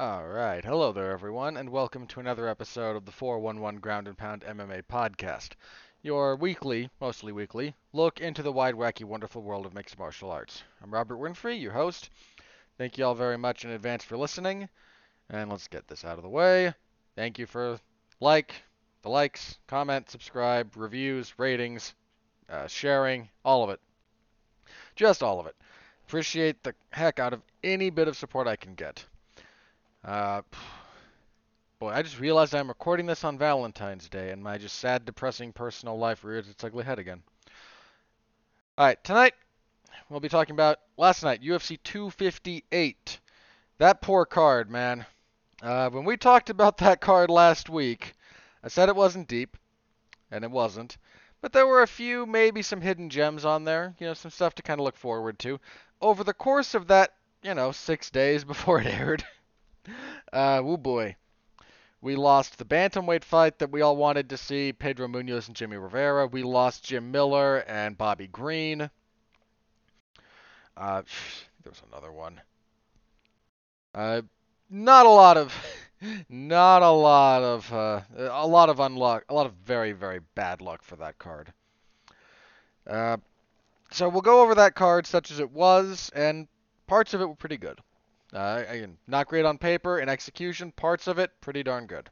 All right. Hello there, everyone, and welcome to another episode of the 411 Ground and Pound MMA podcast. Your weekly, mostly weekly, look into the wide, wacky, wonderful world of mixed martial arts. I'm Robert Winfrey, your host. Thank you all very much in advance for listening. And let's get this out of the way. Thank you for like, the likes, comment, subscribe, reviews, ratings, uh, sharing, all of it. Just all of it. Appreciate the heck out of any bit of support I can get. Uh, boy, I just realized I'm recording this on Valentine's Day, and my just sad, depressing personal life rears its ugly head again. Alright, tonight we'll be talking about last night, UFC 258. That poor card, man. Uh, when we talked about that card last week, I said it wasn't deep, and it wasn't. But there were a few, maybe some hidden gems on there, you know, some stuff to kind of look forward to. Over the course of that, you know, six days before it aired, uh, boy. We lost the bantamweight fight that we all wanted to see, Pedro Munhoz and Jimmy Rivera. We lost Jim Miller and Bobby Green. Uh, there was another one. Uh, not a lot of, not a lot of, uh, a lot of unluck, a lot of very, very bad luck for that card. Uh, so we'll go over that card such as it was, and parts of it were pretty good. Uh, again, not great on paper. In execution, parts of it, pretty darn good.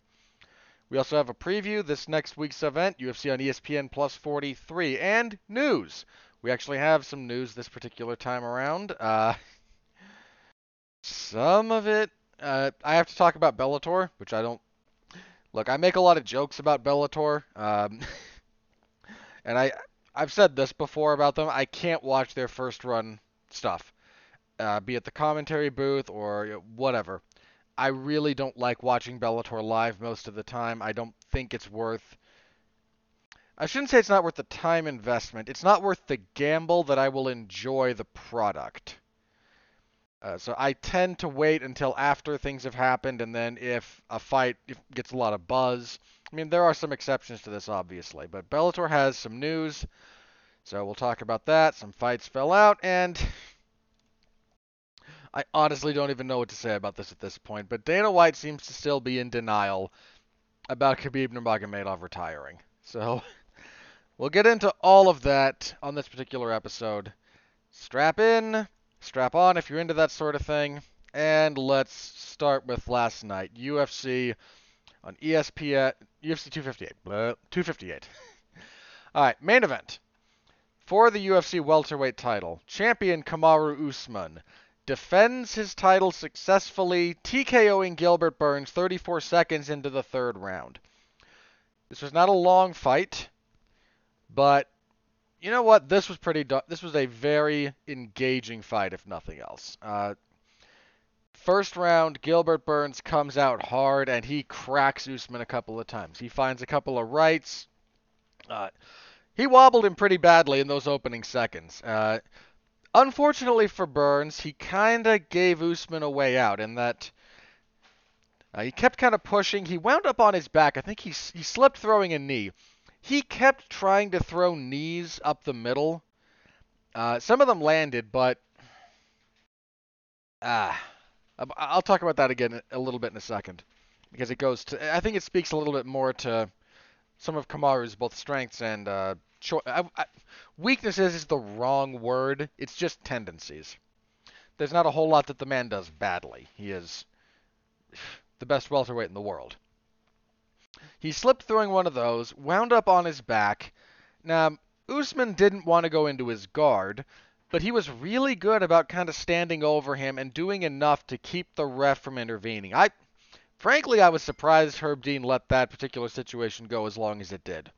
We also have a preview this next week's event, UFC on ESPN Plus 43, and news. We actually have some news this particular time around. Uh, some of it, uh, I have to talk about Bellator, which I don't. Look, I make a lot of jokes about Bellator, um, and I, I've said this before about them. I can't watch their first run stuff uh, be it the commentary booth or whatever. I really don't like watching Bellator live most of the time. I don't think it's worth. I shouldn't say it's not worth the time investment. It's not worth the gamble that I will enjoy the product. Uh, so I tend to wait until after things have happened, and then if a fight gets a lot of buzz. I mean, there are some exceptions to this, obviously, but Bellator has some news, so we'll talk about that. Some fights fell out, and I honestly don't even know what to say about this at this point, but Dana White seems to still be in denial about Khabib Nurmagomedov retiring. So we'll get into all of that on this particular episode. Strap in, strap on if you're into that sort of thing, and let's start with last night, UFC on ESPN UFC 258. Blah, 258. all right, main event. For the UFC welterweight title, champion Kamaru Usman defends his title successfully, TKOing Gilbert Burns 34 seconds into the third round. This was not a long fight, but you know what? This was pretty. This was a very engaging fight, if nothing else. Uh, first round, Gilbert Burns comes out hard and he cracks Usman a couple of times. He finds a couple of rights. Uh, he wobbled him pretty badly in those opening seconds. Uh, Unfortunately for Burns, he kind of gave Usman a way out in that uh, he kept kind of pushing. He wound up on his back. I think he, he slipped throwing a knee. He kept trying to throw knees up the middle. Uh, some of them landed, but ah, I'll talk about that again a little bit in a second because it goes to. I think it speaks a little bit more to some of Kamaru's both strengths and uh, I, I, weaknesses is the wrong word. It's just tendencies. There's not a whole lot that the man does badly. He is the best welterweight in the world. He slipped throwing one of those, wound up on his back. Now, Usman didn't want to go into his guard, but he was really good about kind of standing over him and doing enough to keep the ref from intervening. I frankly I was surprised Herb Dean let that particular situation go as long as it did.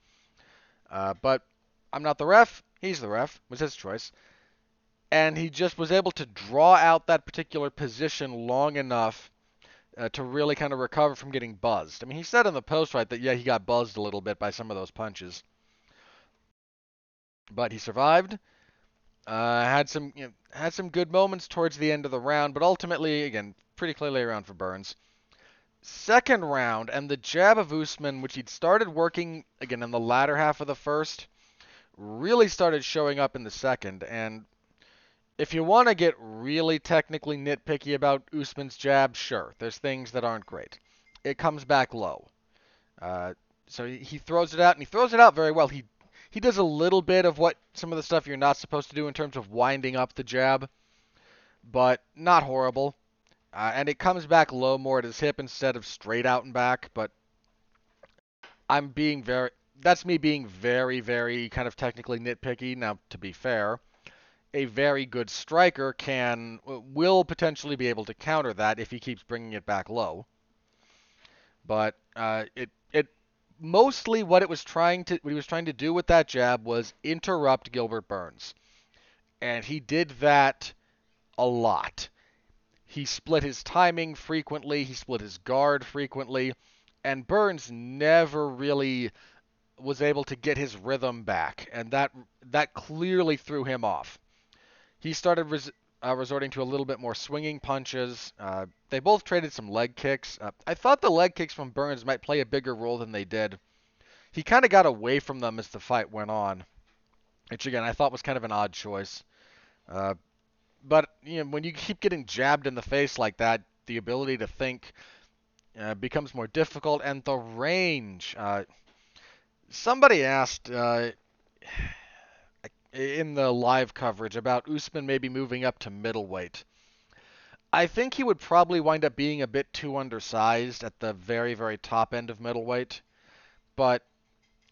Uh, but I'm not the ref. He's the ref. It was his choice. And he just was able to draw out that particular position long enough uh, to really kind of recover from getting buzzed. I mean, he said in the post fight that, yeah, he got buzzed a little bit by some of those punches. But he survived. Uh, had some you know, had some good moments towards the end of the round, but ultimately, again, pretty clearly around for Burns. Second round, and the jab of Usman, which he'd started working again in the latter half of the first, really started showing up in the second. And if you want to get really technically nitpicky about Usman's jab, sure, there's things that aren't great. It comes back low. Uh, so he, throws it out, and he throws it out very well. He he does a little bit of what some of the stuff you're not supposed to do in terms of winding up the jab, but not horrible. Uh, and it comes back low more at his hip instead of straight out and back. But I'm being very that's me being very very kind of technically nitpicky. Now to be fair, a very good striker can will potentially be able to counter that if he keeps bringing it back low. But uh, it it mostly what it was trying to what he was trying to do with that jab was interrupt Gilbert Burns, and he did that a lot. He split his timing frequently. He split his guard frequently, and Burns never really was able to get his rhythm back, and that that clearly threw him off. He started res- uh, resorting to a little bit more swinging punches. Uh, they both traded some leg kicks. Uh, I thought the leg kicks from Burns might play a bigger role than they did. He kind of got away from them as the fight went on, which again I thought was kind of an odd choice. Uh, but you know, when you keep getting jabbed in the face like that, the ability to think uh, becomes more difficult, and the range. Somebody asked uh, in the live coverage about Usman maybe moving up to middleweight. I think he would probably wind up being a bit too undersized at the very, very top end of middleweight. But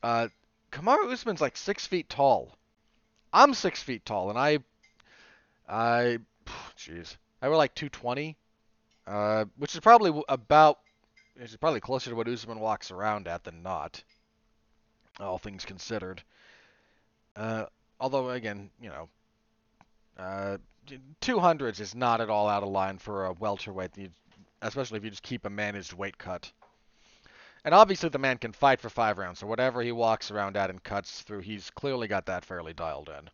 uh, Usman's like six feet tall. I'm six feet tall, and I, I, jeez, I weigh like 220, uh, which is probably about, which is probably closer to what Usman walks around at than not. All things considered. Uh, although again, you know, uh, 200s is not at all out of line for a welterweight, especially if you just keep a managed weight cut. And obviously the man can fight for five rounds, so whatever he walks around at and cuts through, he's clearly got that fairly dialed in.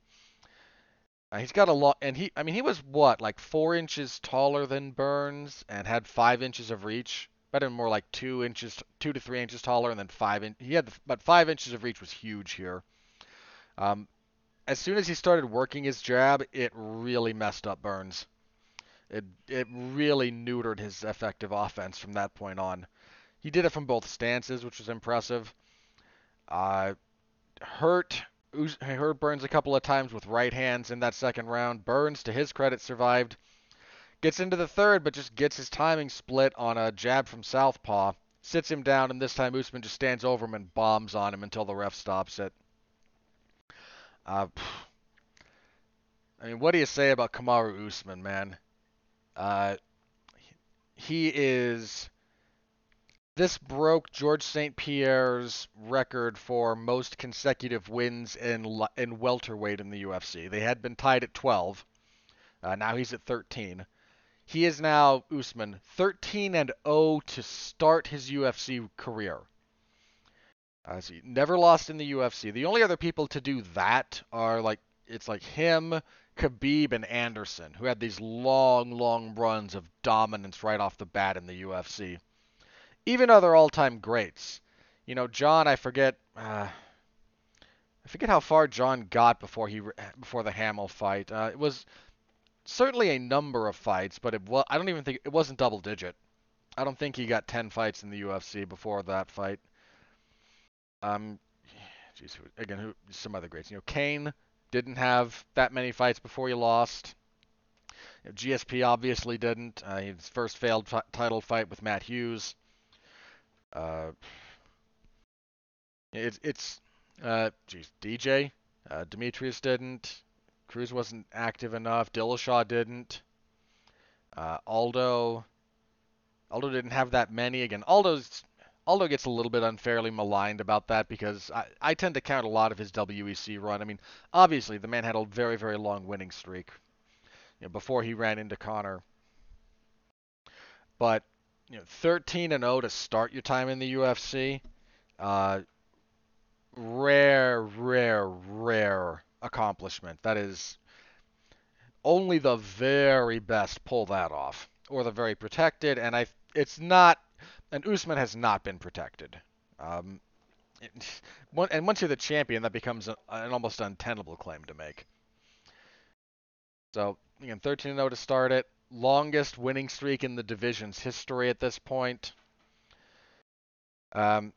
Uh, he's got a lot, and he, I mean, he was what, like four inches taller than Burns, and had five inches of reach. Better more like two inches, two to three inches taller, and then five in. He had, but five inches of reach was huge here. Um, as soon as he started working his jab, it really messed up Burns. It it really neutered his effective offense from that point on. He did it from both stances, which was impressive. Uh, hurt hurt Burns a couple of times with right hands in that second round. Burns, to his credit, survived. Gets into the third, but just gets his timing split on a jab from southpaw. Sits him down, and this time Usman just stands over him and bombs on him until the ref stops it. Uh, I mean, what do you say about Kamaru Usman, man? Uh, he is. This broke George St. Pierre's record for most consecutive wins in in welterweight in the UFC. They had been tied at 12. Uh, now he's at 13. He is now Usman 13 and 0 to start his UFC career. Uh, never lost in the UFC. The only other people to do that are like it's like him, Khabib, and Anderson, who had these long, long runs of dominance right off the bat in the UFC. Even other all-time greats, you know, Jon. I forget. Uh, I forget how far Jon got before he before the Hamill fight. Uh, it was certainly a number of fights, but it was I don't even think it wasn't double digit. I don't think he got 10 fights in the UFC before that fight. Um, geez, again, who some other greats? You know, Cain didn't have that many fights before he lost. You know, GSP obviously didn't. Uh, his first failed f- title fight with Matt Hughes. Uh, it, it's, uh, geez, DJ, uh, Demetrious didn't. Cruz wasn't active enough. Dillashaw didn't. Uh, Aldo, Aldo didn't have that many. Again, Aldo's Aldo gets a little bit unfairly maligned about that because I, I tend to count a lot of his WEC run. I mean, obviously the man had a very very long winning streak you know, before he ran into Conor. But you know, 13 and 0 to start your time in the UFC, uh, rare, rare, rare accomplishment. That is only the very best pull that off, or the very protected. And I, it's not and Usman has not been protected. Um, and once you're the champion, that becomes a, an almost untenable claim to make. So again 13 0 to start it. Longest winning streak in the division's history at this point. Um,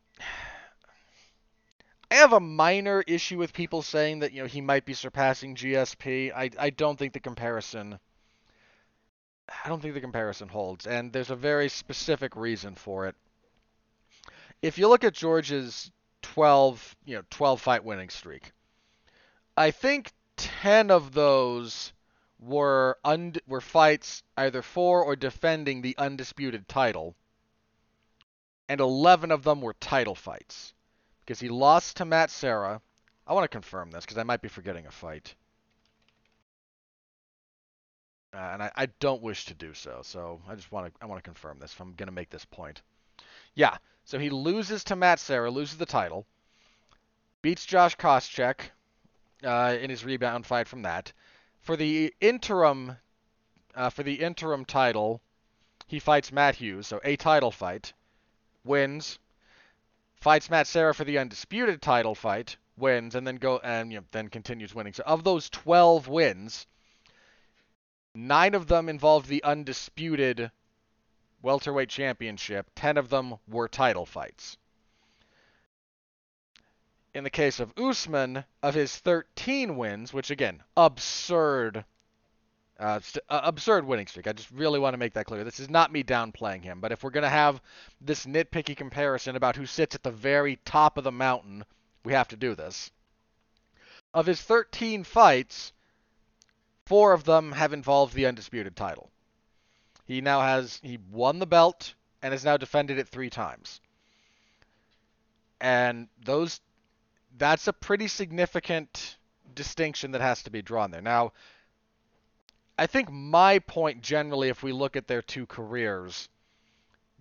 I have a minor issue with people saying that you know he might be surpassing GSP. I I don't think the comparison. I don't think the comparison holds, and there's a very specific reason for it. If you look at George's 12, you know, 12 fight winning streak, I think 10 of those were und- were fights either for or defending the undisputed title, and 11 of them were title fights because he lost to Matt Serra. I want to confirm this because I might be forgetting a fight. Uh, and I, I, don't wish to do so, so I just want to I want to confirm this if I'm going to make this point. Yeah, so he loses to Matt Serra, loses the title, beats Josh Koscheck uh, in his rebound fight from that. For the interim, uh, for the interim title, he fights Matt Hughes, so a title fight, wins, fights Matt Serra for the undisputed title fight, wins, and then go and you know, then continues winning. So of those 12 wins, nine of them involved the undisputed welterweight championship. Ten of them were title fights. In the case of Usman, of his 13 wins, which again, absurd uh, st- uh, absurd winning streak. I just really want to make that clear. This is not me downplaying him, but if we're going to have this nitpicky comparison about who sits at the very top of the mountain, we have to do this. Of his 13 fights, four of them have involved the undisputed title. He now has he won the belt and has now defended it 3 times. And those that's a pretty significant distinction that has to be drawn there. Now, I think my point generally, if we look at their two careers,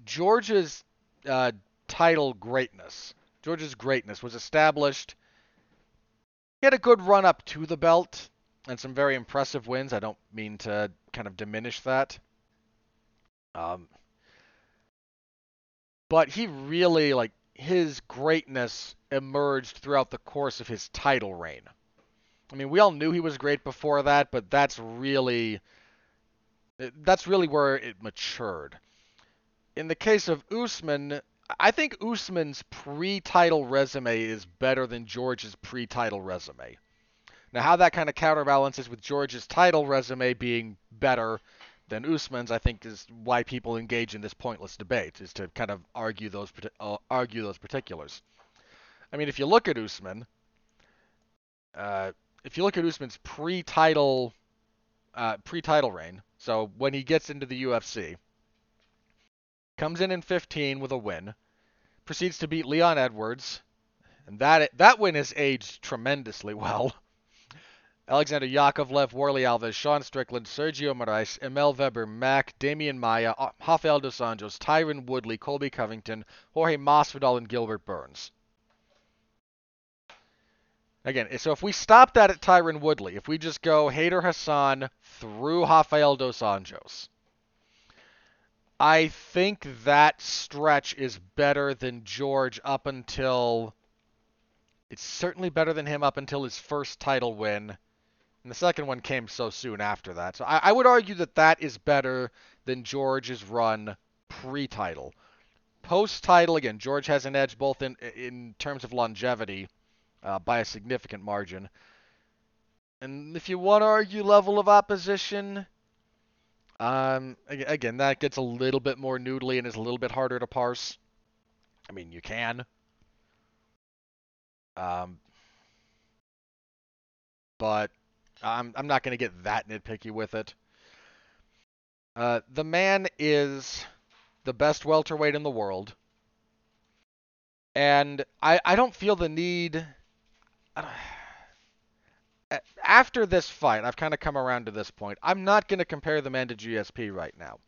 George's uh, title greatness, George's greatness was established. He had a good run up to the belt and some very impressive wins. I don't mean to kind of diminish that. Um, but he really like his greatness emerged throughout the course of his title reign. I mean, we all knew he was great before that, but that's really that's really where it matured. In the case of Usman, I think Usman's pre-title resume is better than George's pre-title resume. Now, how that kind of counterbalances with George's title resume being better than Usman's, I think, is why people engage in this pointless debate, is to kind of argue those uh, argue those particulars. I mean, if you look at Usman, uh, if you look at Usman's pre-title uh, pre-title reign, so when he gets into the UFC, comes in in 15 with a win, proceeds to beat Leon Edwards, and that that win has aged tremendously well. Alexander Yakovlev, Warlley Alves, Sean Strickland, Sergio Moraes, Emil Weber, Meek, Demian Maia, Rafael dos Anjos, Tyron Woodley, Colby Covington, Jorge Masvidal, and Gilbert Burns. Again, so if we stop that at Tyron Woodley, if we just go Hayder Hassan through Rafael dos Anjos, I think that stretch is better than George up until. It's certainly better than him up until his first title win. And the second one came so soon after that. So I, I would argue that that is better than George's run pre title. Post title, again, George has an edge both in, in terms of longevity uh, by a significant margin. And if you want to argue level of opposition, um, again, that gets a little bit more noodly and is a little bit harder to parse. I mean, you can. Um, but I'm, I'm not going to get that nitpicky with it. Uh, the man is the best welterweight in the world. And I, I don't feel the need after this fight, I've kind of come around to this point. I'm not going to compare the man to GSP right now.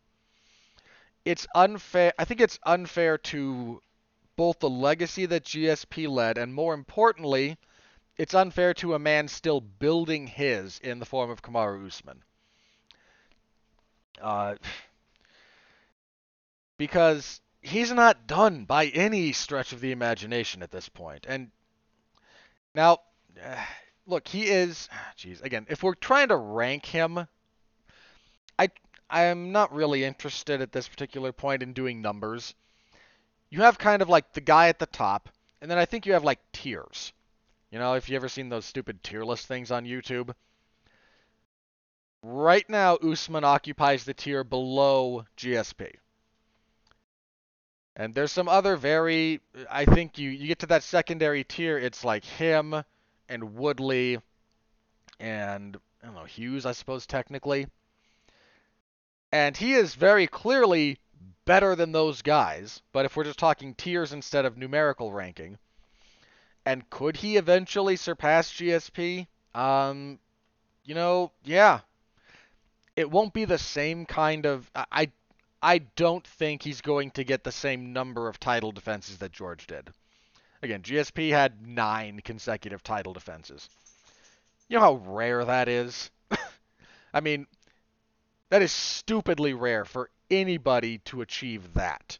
It's unfair. I think it's unfair to both the legacy that GSP led, and more importantly, it's unfair to a man still building his in the form of Kamaru Usman. Uh, because he's not done by any stretch of the imagination at this point. And now, look, he is. Jeez, again, if we're trying to rank him I I'm not really interested at this particular point in doing numbers. You have kind of like the guy at the top, and then I think you have like tiers. You know, if you ever seen those stupid tier list things on YouTube. Right now, Usman occupies the tier below GSP. And there's some other very, I think you, you get to that secondary tier, it's like him and Woodley and, I don't know, Hughes, I suppose, technically. And he is very clearly better than those guys, but if we're just talking tiers instead of numerical ranking. And could he eventually surpass GSP? Um, you know, yeah. It won't be the same kind of. I, I don't think he's going to get the same number of title defenses that George did. Again, GSP had nine consecutive title defenses. You know how rare that is? I mean, that is stupidly rare for anybody to achieve that.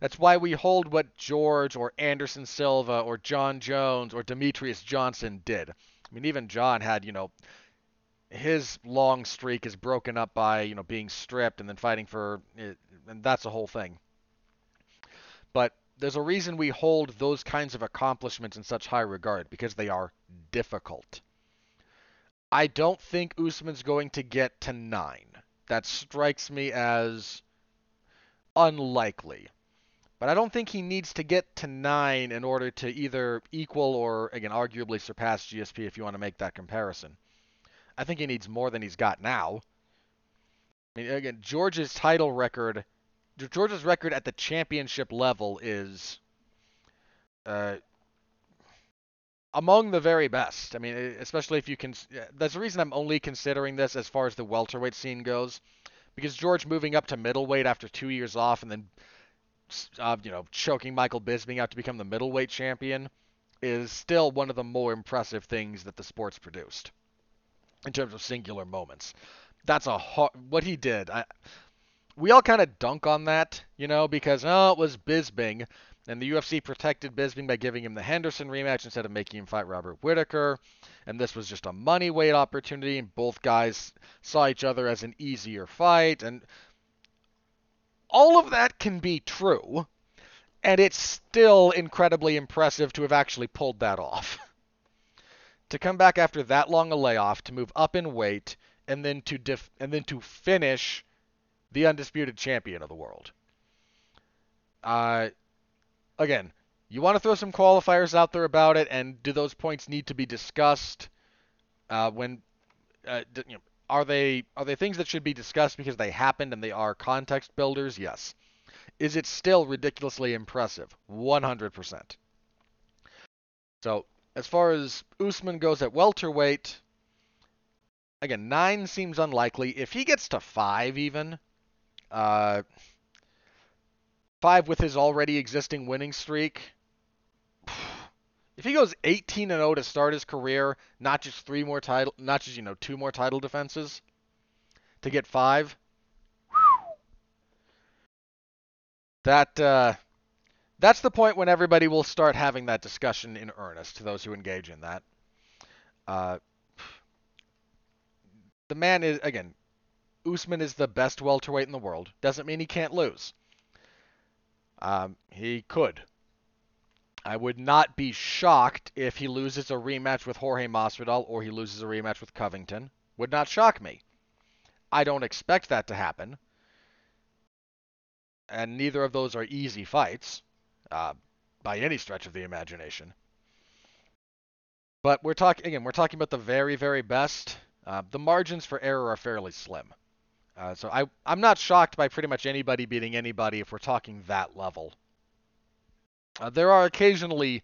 That's why we hold what George or Anderson Silva or Jon Jones or Demetrious Johnson did. I mean, even Jon had, you know, his long streak is broken up by, you know, being stripped and then fighting for, it, and that's a whole thing. But there's a reason we hold those kinds of accomplishments in such high regard because they are difficult. I don't think Usman's going to get to nine. That strikes me as unlikely. But I don't think he needs to get to nine in order to either equal or, again, arguably surpass GSP if you want to make that comparison. I think he needs more than he's got now. I mean, again, George's title record, George's record at the championship level is uh, among the very best. I mean, especially if you can. That's the reason I'm only considering this as far as the welterweight scene goes, because George moving up to middleweight after two years off and then, uh, you know, choking Michael Bisping out to become the middleweight champion is still one of the more impressive things that the sport's produced in terms of singular moments. That's a hard, what he did. I, we all kind of dunk on that, you know, because oh, it was Bisping, and the UFC protected Bisping by giving him the Henderson rematch instead of making him fight Robert Whitaker, and this was just a money weight opportunity, and both guys saw each other as an easier fight, and all of that can be true, and it's still incredibly impressive to have actually pulled that off. to come back after that long a layoff, to move up in weight, and then to def- and then to finish the undisputed champion of the world. Uh, again, you want to throw some qualifiers out there about it, and do those points need to be discussed? Uh, when uh, you know, are they are they things that should be discussed because they happened and they are context builders? Yes. Is it still ridiculously impressive? 100%. So as far as Usman goes at welterweight, again, nine seems unlikely. If he gets to five, even, uh, five with his already existing winning streak, if he goes 18 and 0 to start his career, not just three more title, not just you know two more title defenses, to get five, that uh, that's the point when everybody will start having that discussion in earnest to those who engage in that. Uh, the man is, again, Usman is the best welterweight in the world. Doesn't mean he can't lose. Um, he could. I would not be shocked if he loses a rematch with Jorge Masvidal or he loses a rematch with Covington. Would not shock me. I don't expect that to happen. And neither of those are easy fights uh, by any stretch of the imagination. But we're talking again. We're talking about the very, very best. Uh, the margins for error are fairly slim. Uh, so I, I'm not shocked by pretty much anybody beating anybody if we're talking that level. Uh, there are occasionally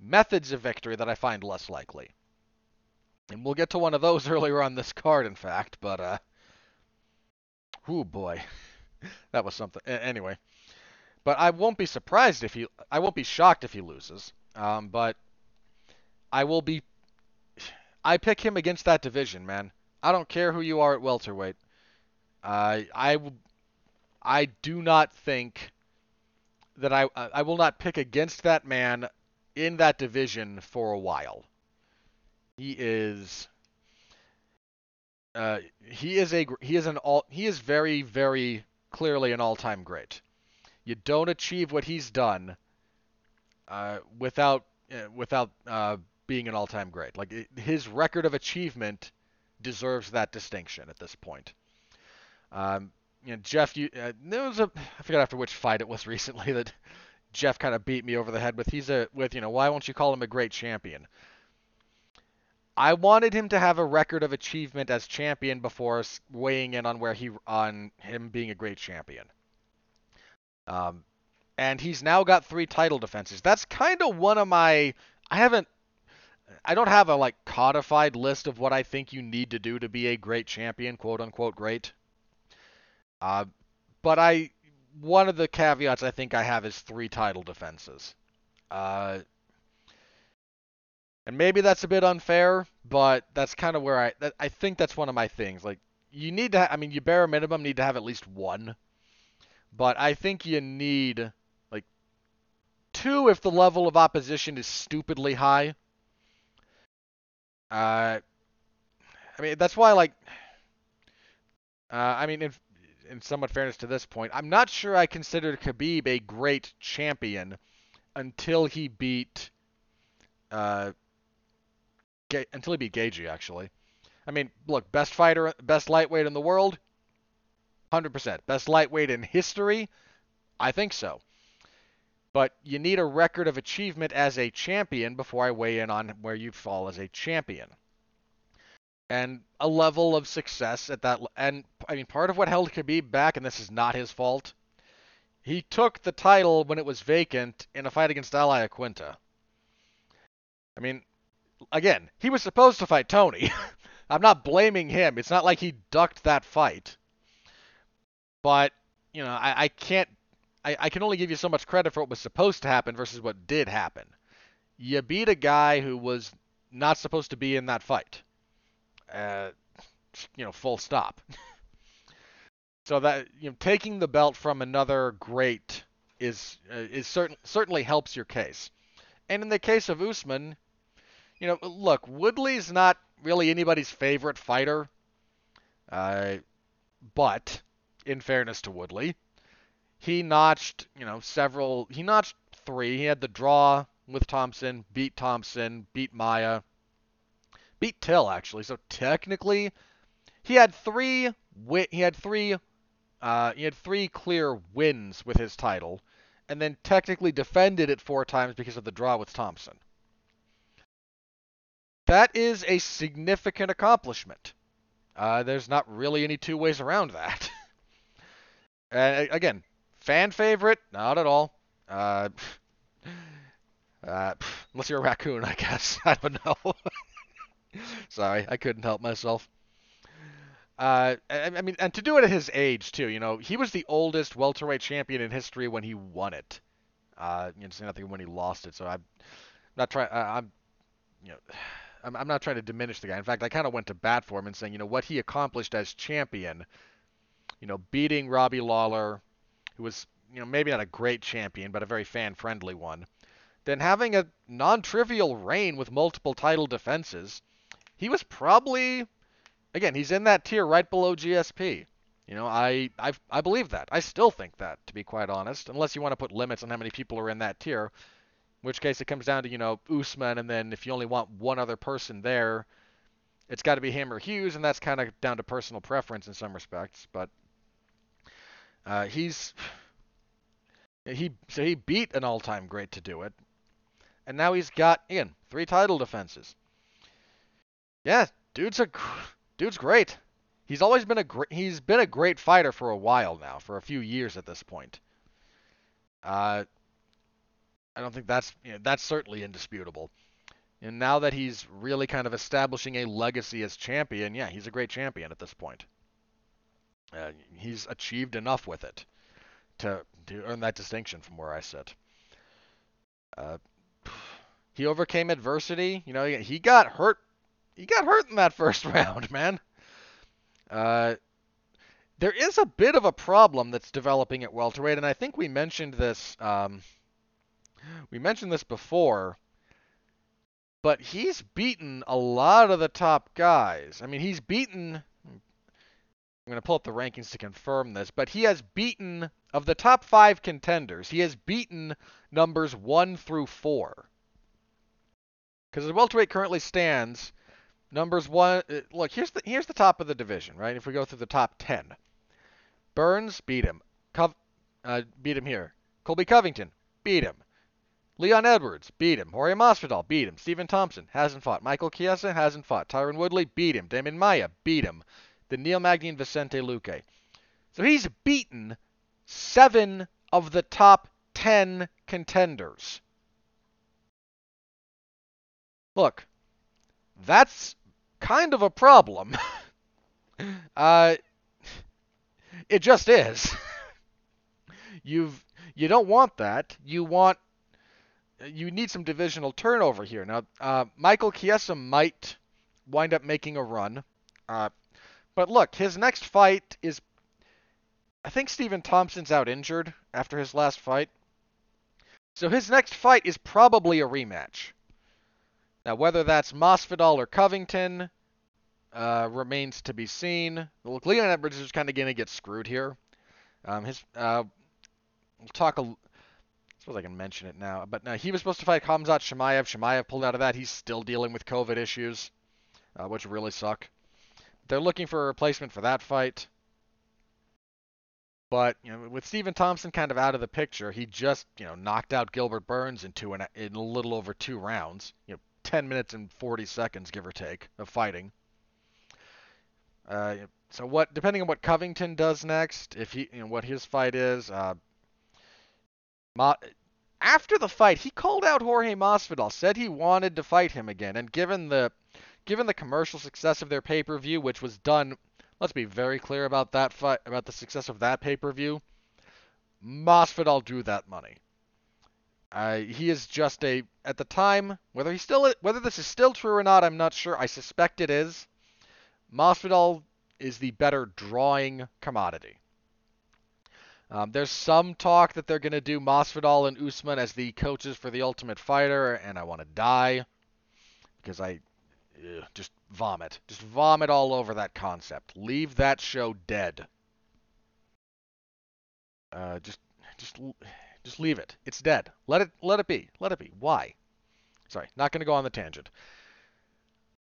methods of victory that I find less likely. And we'll get to one of those earlier on this card, in fact, but, uh, oh boy, that was something. Anyway, but I won't be surprised if he. I won't be shocked if he loses. Um, but I will be. I pick him against that division, man. I don't care who you are at welterweight. Uh, I I do not think that I I will not pick against that man in that division for a while. He is uh, he is a he is an all he is very very clearly an all-time great. You don't achieve what he's done uh, without uh, without uh, being an all-time great. Like it, his record of achievement deserves that distinction at this point. Um, you know, Jeff, you, uh, there was a I forgot after which fight it was recently that Jeff kind of beat me over the head with. He's a with you know why won't you call him a great champion? I wanted him to have a record of achievement as champion before weighing in on where he on him being a great champion. Um, and he's now got three title defenses. That's kind of one of my. I haven't. I don't have a like codified list of what I think you need to do to be a great champion, quote unquote great. Uh, but I one of the caveats I think I have is three title defenses. Uh, and maybe that's a bit unfair, but that's kind of where I that, I think that's one of my things. Like you need to, ha- I mean, you bare minimum need to have at least one, but I think you need like two if the level of opposition is stupidly high. Uh, I mean that's why like, uh, I mean in in somewhat fairness to this point, I'm not sure I considered Khabib a great champion until he beat uh until he beat Gaethje actually. I mean, look, best fighter, best lightweight in the world, 100%. Best lightweight in history, I think so. But you need a record of achievement as a champion before I weigh in on where you fall as a champion. And a level of success at that. And I mean, part of what held Khabib back, and this is not his fault, he took the title when it was vacant in a fight against Al Iaquinta. I mean, again, he was supposed to fight Tony. I'm not blaming him. It's not like he ducked that fight. But, you know, I, I can't I, I can only give you so much credit for what was supposed to happen versus what did happen. You beat a guy who was not supposed to be in that fight. Uh, you know, full stop. so that you know, taking the belt from another great is uh, is certain certainly helps your case. And in the case of Usman, you know, look, Woodley's not really anybody's favorite fighter. Uh, but in fairness to Woodley, he notched, you know, several. He notched three. He had the draw with Thompson, beat Thompson, beat Maia, beat Till actually. So technically, he had three. Wi- he had three. Uh, he had three clear wins with his title, and then technically defended it four times because of the draw with Thompson. That is a significant accomplishment. Uh, there's not really any two ways around that. and again, fan favorite? Not at all. Uh, uh, unless you're a raccoon, I guess. I don't know. Sorry, I couldn't help myself. Uh, I, I, mean, and to do it at his age too, you know, he was the oldest welterweight champion in history when he won it. Uh, you know, nothing when he lost it. So I'm not trying. I'm, you know. I'm, I'm not trying to diminish the guy. In fact, I kind of went to bat for him and saying, you know, what he accomplished as champion, you know, beating Robbie Lawler, who was, you know, maybe not a great champion, but a very fan-friendly one, then having a non-trivial reign with multiple title defenses, he was probably, again, he's in that tier right below GSP. You know, I, I I believe that. I still think that, to be quite honest, unless you want to put limits on how many people are in that tier. In which case it comes down to, you know, Usman, and then if you only want one other person there, it's got to be him or Hughes, and that's kind of down to personal preference in some respects. But uh, he's he so he beat an all-time great to do it, and now he's got again three title defenses. Yeah, dude's a dude's great. He's always been a great he's been a great fighter for a while now, for a few years at this point. Uh, I don't think that's you know, that's certainly indisputable. And now that he's really kind of establishing a legacy as champion, yeah, he's a great champion at this point. Uh, he's achieved enough with it to to earn that distinction from where I sit. Uh, he overcame adversity. You know, he got hurt. He got hurt in that first round, man. Uh, there is a bit of a problem that's developing at welterweight, and I think we mentioned this. Um, we mentioned this before, but he's beaten a lot of the top guys. I mean, he's beaten. I'm going to pull up the rankings to confirm this, but he has beaten, of the top five contenders, he has beaten numbers one through four. Because as welterweight currently stands, numbers one. Uh, look, here's the here's the top of the division, right? If we go through the top ten, Burns beat him. Cov- uh, beat him here. Colby Covington beat him. Leon Edwards beat him. Jorge Masvidal beat him. Stephen Thompson hasn't fought. Michael Chiesa hasn't fought. Tyron Woodley beat him. Demian Maia beat him. Neil Magny and Vicente Luque. So he's beaten seven of the top ten contenders. Look, that's kind of a problem. uh, it just is. You've you don't want that. You want you need some divisional turnover here. Now, uh, Michael Chiesa might wind up making a run. Uh, but look, his next fight is. I think Stephen Thompson's out injured after his last fight. So his next fight is probably a rematch. Now, whether that's Masvidal or Covington uh, remains to be seen. Look, Leon Edwards is kind of going to get screwed here. Um, his, uh, we'll talk a. I suppose I can mention it now, but he was supposed to fight Khamzat Chimaev. Chimaev pulled out of that. He's still dealing with COVID issues, uh, which really suck. They're looking for a replacement for that fight. But you know, with Stephen Thompson kind of out of the picture, he just you know knocked out Gilbert Burns in two in a little over two rounds. You know, 10 minutes and 40 seconds, give or take, of fighting. Uh, so what, depending on what Covington does next, if he, you know, what his fight is, uh, Ma- after the fight, he called out Jorge Masvidal, said he wanted to fight him again, and given the given the commercial success of their pay-per-view, which was done, let's be very clear about that fight, about the success of that pay-per-view, Masvidal drew that money. Uh, he is just a at the time whether he still whether this is still true or not, I'm not sure. I suspect it is. Masvidal is the better drawing commodity. Um, there's some talk that they're going to do Masvidal and Usman as the coaches for the Ultimate Fighter, and I want to die because I ugh, just vomit, just vomit all over that concept. Leave that show dead. Uh, just, just just leave it. It's dead. Let it let it be. Let it be. Why? Sorry, not going to go on the tangent.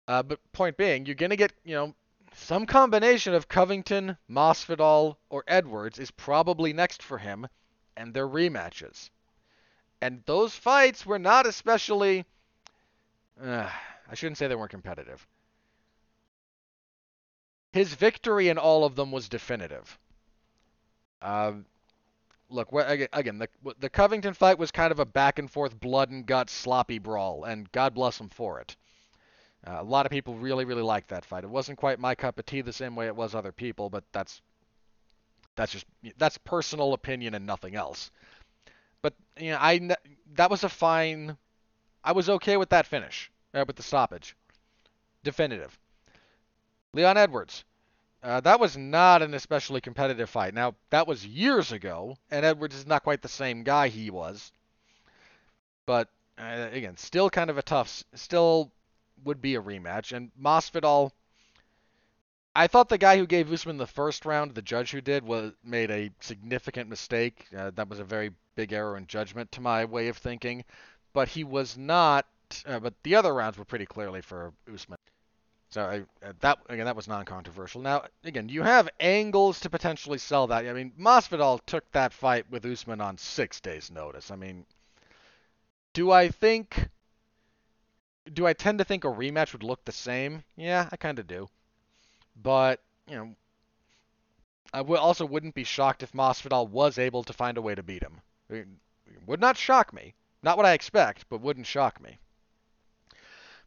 Uh, but point being, you're going to get, you know, some combination of Covington, Masvidal, or Edwards is probably next for him, and their rematches. And those fights were not especially. Uh, I shouldn't say they weren't competitive. His victory in all of them was definitive. Uh, look, again, the the Covington fight was kind of a back and forth, blood and guts, sloppy brawl, and God bless him for it. Uh, a lot of people really, really liked that fight. It wasn't quite my cup of tea the same way it was other people, but that's that's just that's personal opinion and nothing else. But you know, I that was a fine. I was okay with that finish, uh, with the stoppage, definitive. Leon Edwards, uh, that was not an especially competitive fight. Now, that was years ago, and Edwards is not quite the same guy he was. But, uh, again, still kind of a tough, still would be a rematch. And Masvidal, I thought the guy who gave Usman the first round, the judge who did, was made a significant mistake. Uh, that was a very big error in judgment to my way of thinking. But he was not, uh, but the other rounds were pretty clearly for Usman. So I, uh, that again, that was non-controversial. Now, again, you have angles to potentially sell that. I mean, Masvidal took that fight with Usman on six days' notice. I mean, do I think? Do I tend to think a rematch would look the same? Yeah, I kind of do. But you know, I w- also wouldn't be shocked if Masvidal was able to find a way to beat him. It would not shock me. Not what I expect, but wouldn't shock me.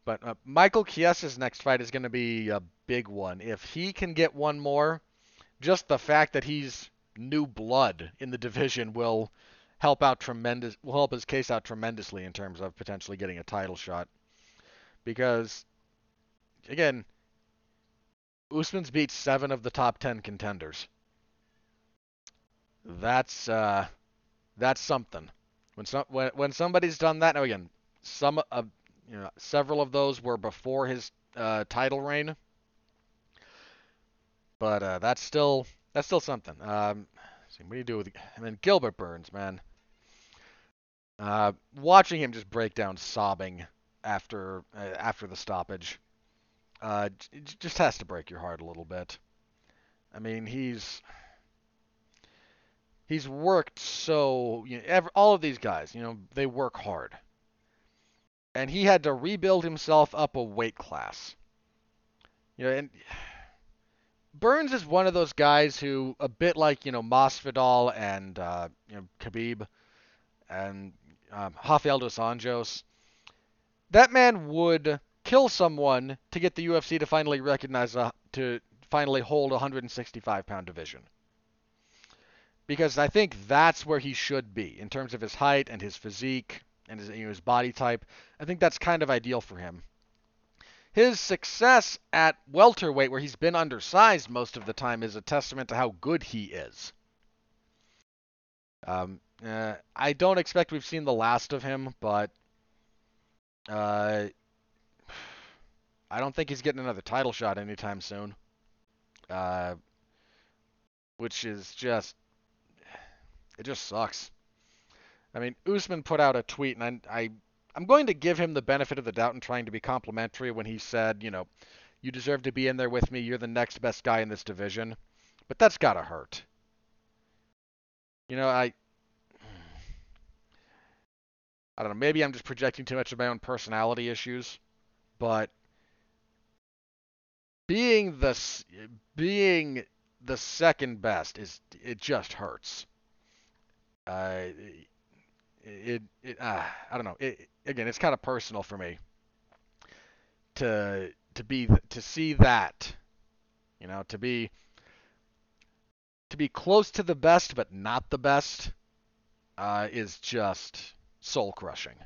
But uh, Michael Chiesa's next fight is going to be a big one. If he can get one more, just the fact that he's new blood in the division will help out tremendous will help his case out tremendously in terms of potentially getting a title shot. Because again, Usman's beat seven of the top ten contenders. That's uh, that's something. When some when, when somebody's done that, now again, some uh, you know, several of those were before his uh, title reign. But uh, that's still that's still something. Um, see, what do you do with? And then Gilbert Burns, man. Uh, watching him just break down sobbing after uh, after the stoppage, uh, j- just has to break your heart a little bit. I mean, he's he's worked so you know, all of these guys, you know, they work hard, and he had to rebuild himself up a weight class. You know, and Burns is one of those guys who, a bit like you know Masvidal and uh, you know Khabib and um, Rafael dos Anjos, that man would kill someone to get the UFC to finally recognize a, to finally hold a 165 pound division. Because I think that's where he should be in terms of his height and his physique and his, you know, his body type. I think that's kind of ideal for him. His success at welterweight, where he's been undersized most of the time, is a testament to how good he is. Um, uh, I don't expect we've seen the last of him, but uh, I don't think he's getting another title shot anytime soon. Uh, which is just it just sucks. I mean, Usman put out a tweet, and I, I I'm going to give him the benefit of the doubt in trying to be complimentary when he said, you know, you deserve to be in there with me. You're the next best guy in this division. But that's gotta hurt. You know, I I don't know, maybe I'm just projecting too much of my own personality issues, but being the being the second best is it just hurts. Uh, it it uh, I don't know. It, again, it's kind of personal for me to to be to see that, you know, to be to be close to the best but not the best uh, is just soul crushing.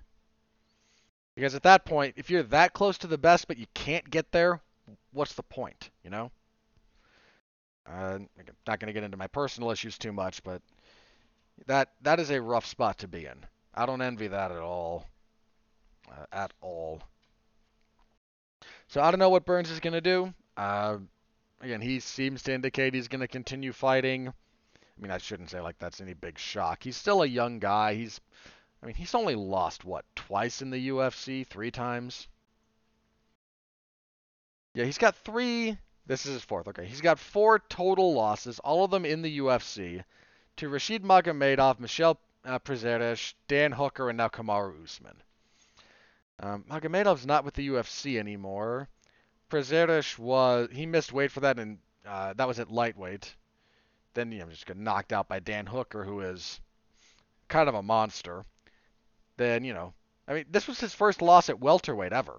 Because at that point, if you're that close to the best but you can't get there, what's the point, you know? Uh, I'm not going to get into my personal issues too much, but that that is a rough spot to be in. I don't envy that at all. Uh, at all. So I don't know what Burns is going to do. Uh, again, he seems to indicate he's going to continue fighting. I mean, I shouldn't say like that's any big shock. He's still a young guy. He's, I mean, he's only lost what twice in the UFC, three times. Yeah, he's got three. This is his fourth. Okay, he's got four total losses, all of them in the UFC, to Rashid Magomedov, Michel uh, Prazeres, Dan Hooker, and now Kamaru Usman. Um, Magomedov's not with the UFC anymore. Prazeres was he missed weight for that, and uh, that was at lightweight. Then you know, just got knocked out by Dan Hooker, who is kind of a monster. Then you know, I mean, this was his first loss at welterweight ever.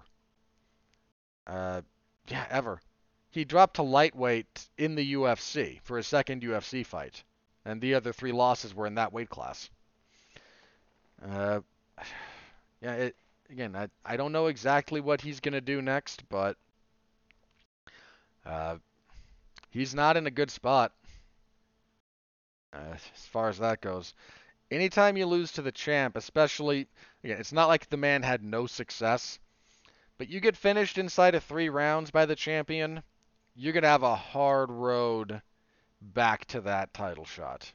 Uh, yeah, ever. He dropped to lightweight in the UFC for his second UFC fight, and the other three losses were in that weight class. Uh, yeah, it, again, I, I don't know exactly what he's going to do next, but uh, he's not in a good spot uh, as far as that goes. Anytime you lose to the champ, especially, again, it's not like the man had no success, but you get finished inside of three rounds by the champion, you're going to have a hard road back to that title shot.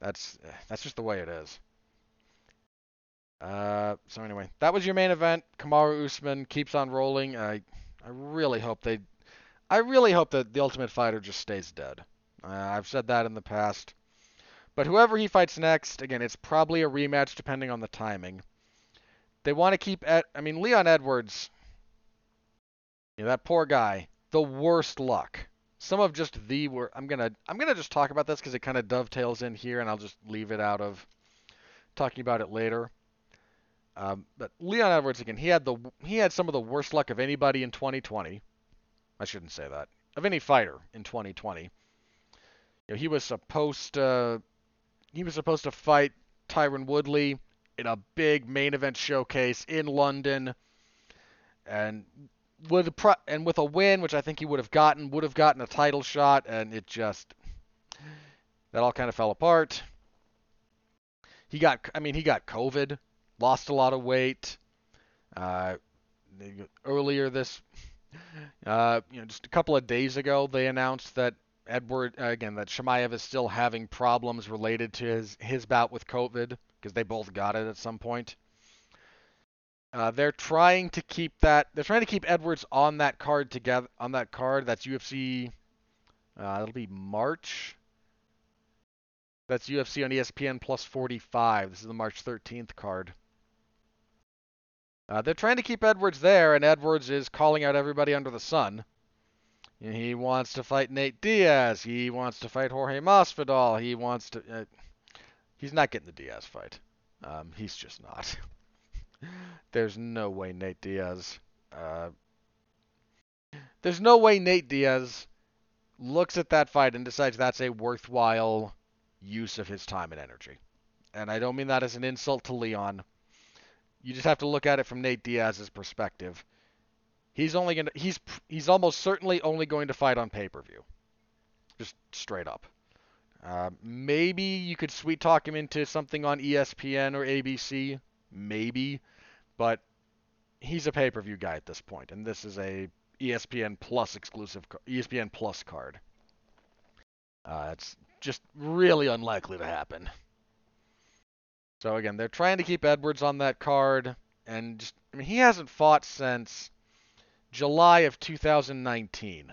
That's that's just the way it is. Uh, so anyway, that was your main event. Kamaru Usman keeps on rolling. I I really hope they, I really hope that the Ultimate Fighter just stays dead. Uh, I've said that in the past. But whoever he fights next, again, it's probably a rematch depending on the timing. They want to keep at. I mean, Leon Edwards. You know, that poor guy. The worst luck some of just the were I'm gonna I'm gonna just talk about this because it kind of dovetails in here, and I'll just leave it out of talking about it later. Um, but Leon Edwards again, he had the he had some of the worst luck of anybody in 2020. I shouldn't say that of any fighter in 2020. You know, he was supposed to he was supposed to fight Tyron Woodley in a big main event showcase in London, and would pro- and with a win, which I think he would have gotten, would have gotten a title shot, and it just that all kind of fell apart. He got, I mean, he got COVID, lost a lot of weight. Uh, earlier this Uh, you know, just a couple of days ago, they announced that Edward uh, again that Chimaev is still having problems related to his his bout with COVID because they both got it at some point. Uh, they're trying to keep that. They're trying to keep Edwards on that card together. On that card, that's UFC. Uh, it'll be March. That's UFC on ESPN plus 45. This is the March 13th card. Uh, they're trying to keep Edwards there, and Edwards is calling out everybody under the sun. He wants to fight Nate Diaz. He wants to fight Jorge Masvidal. He wants to. Uh, he's not getting the Diaz fight. Um, he's just not. there's no way Nate Diaz. Uh, there's no way Nate Diaz looks at that fight and decides that's a worthwhile use of his time and energy. And I don't mean that as an insult to Leon. You just have to look at it from Nate Diaz's perspective. He's only gonna he's he's almost certainly only going to fight on pay-per-view. Just straight up. Uh, maybe you could sweet talk him into something on ESPN or ABC, maybe, but he's a pay-per-view guy at this point, and this is a ESPN Plus exclusive, ESPN Plus card. Uh, it's just really unlikely to happen. So again, they're trying to keep Edwards on that card, and just, I mean, he hasn't fought since July of 2019.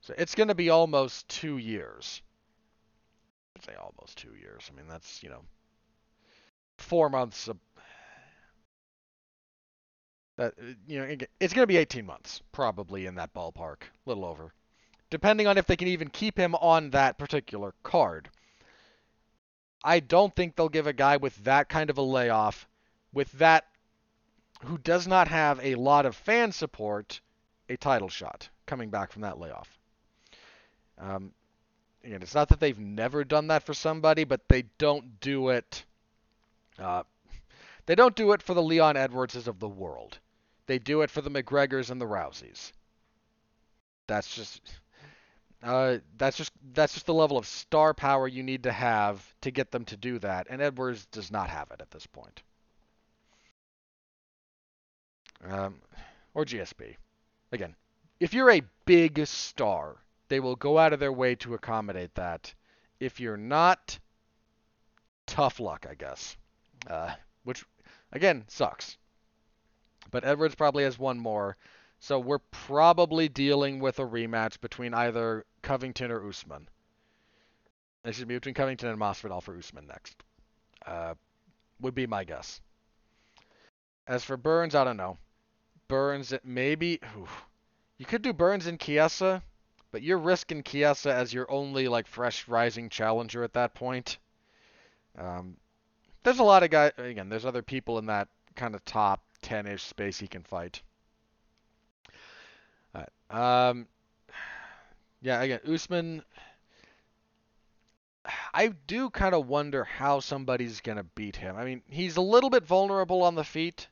So it's going to be almost two years. I'd say almost two years. I mean, that's, you know, four months. That, you know, it's going to be 18 months, probably in that ballpark, a little over. Depending on if they can even keep him on that particular card. I don't think they'll give a guy with that kind of a layoff, with that, who does not have a lot of fan support, a title shot coming back from that layoff. Um, again, it's not that they've never done that for somebody, but they don't do it. Uh, they don't do it for the Leon Edwardses of the world. They do it for the McGregors and the Rouseys. That's just uh, that's just that's just the level of star power you need to have to get them to do that, and Edwards does not have it at this point. Um, or GSP. Again, if you're a big star, they will go out of their way to accommodate that. If you're not, tough luck, I guess. Uh, which, again, sucks. But Edwards probably has one more. So we're probably dealing with a rematch between either Covington or Usman. Excuse be between Covington and Masvidal for Usman next. Uh, would be my guess. As for Burns, I don't know. Burns, maybe. You could do Burns and Chiesa, but you're risking Chiesa as your only like fresh rising challenger at that point. Um, there's a lot of guys. Again, there's other people in that kind of top 10-ish space he can fight. Um, yeah, again, Usman. I do kind of wonder how somebody's gonna beat him. I mean, he's a little bit vulnerable on the feet.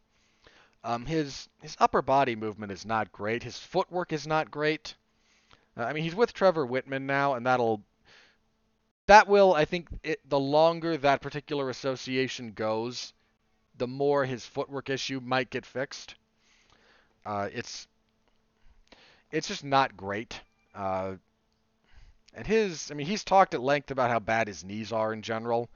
Um, his his upper body movement is not great. His footwork is not great. Uh, I mean, he's with Trevor Wittman now, and that'll that will I think it, the longer that particular association goes, the more his footwork issue might get fixed. Uh, it's it's just not great. Uh, and his, I mean, he's talked at length about how bad his knees are in general.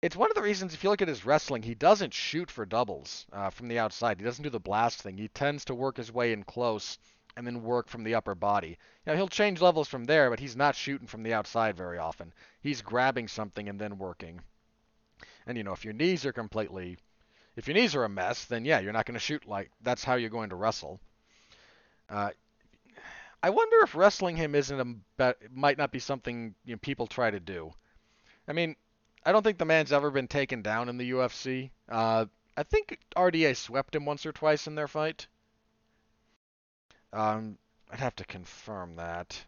It's one of the reasons, if you look at his wrestling, he doesn't shoot for doubles uh, from the outside. He doesn't do the blast thing. He tends to work his way in close and then work from the upper body. Now, he'll change levels from there, but he's not shooting from the outside very often. He's grabbing something and then working. And, you know, if your knees are completely. If your knees are a mess, then yeah, you're not going to shoot like. That's how you're going to wrestle. Uh, I wonder if wrestling him isn't a might not be something you know, people try to do. I mean, I don't think the man's ever been taken down in the UFC. Uh, I think RDA swept him once or twice in their fight. Um, I'd have to confirm that.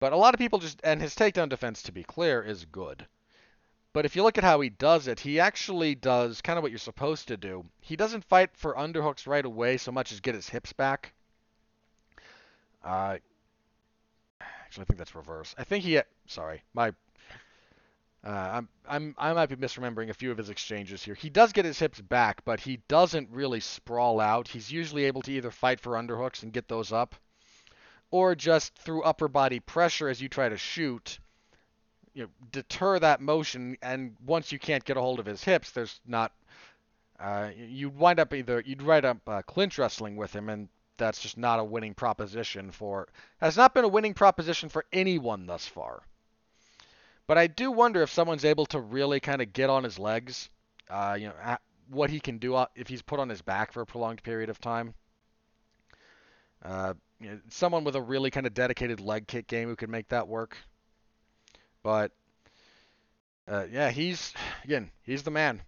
But a lot of people just and his takedown defense, to be clear, is good. But if you look at how he does it, he actually does kind of what you're supposed to do. He doesn't fight for underhooks right away so much as get his hips back. Uh, actually, I think that's reverse. I think he. Sorry, my. Uh, I'm, I'm, I might be misremembering a few of his exchanges here. He does get his hips back, but he doesn't really sprawl out. He's usually able to either fight for underhooks and get those up, or just through upper body pressure as you try to shoot, you know, deter that motion. And once you can't get a hold of his hips, there's not. Uh, you'd wind up either you'd wind up uh, clinch wrestling with him, and that's just not a winning proposition for. Has not been a winning proposition for anyone thus far. But I do wonder if someone's able to really kind of get on his legs, uh, you know, what he can do if he's put on his back for a prolonged period of time. Uh, you know, someone with a really kind of dedicated leg kick game who could make that work. But uh, yeah, he's again, he's the man.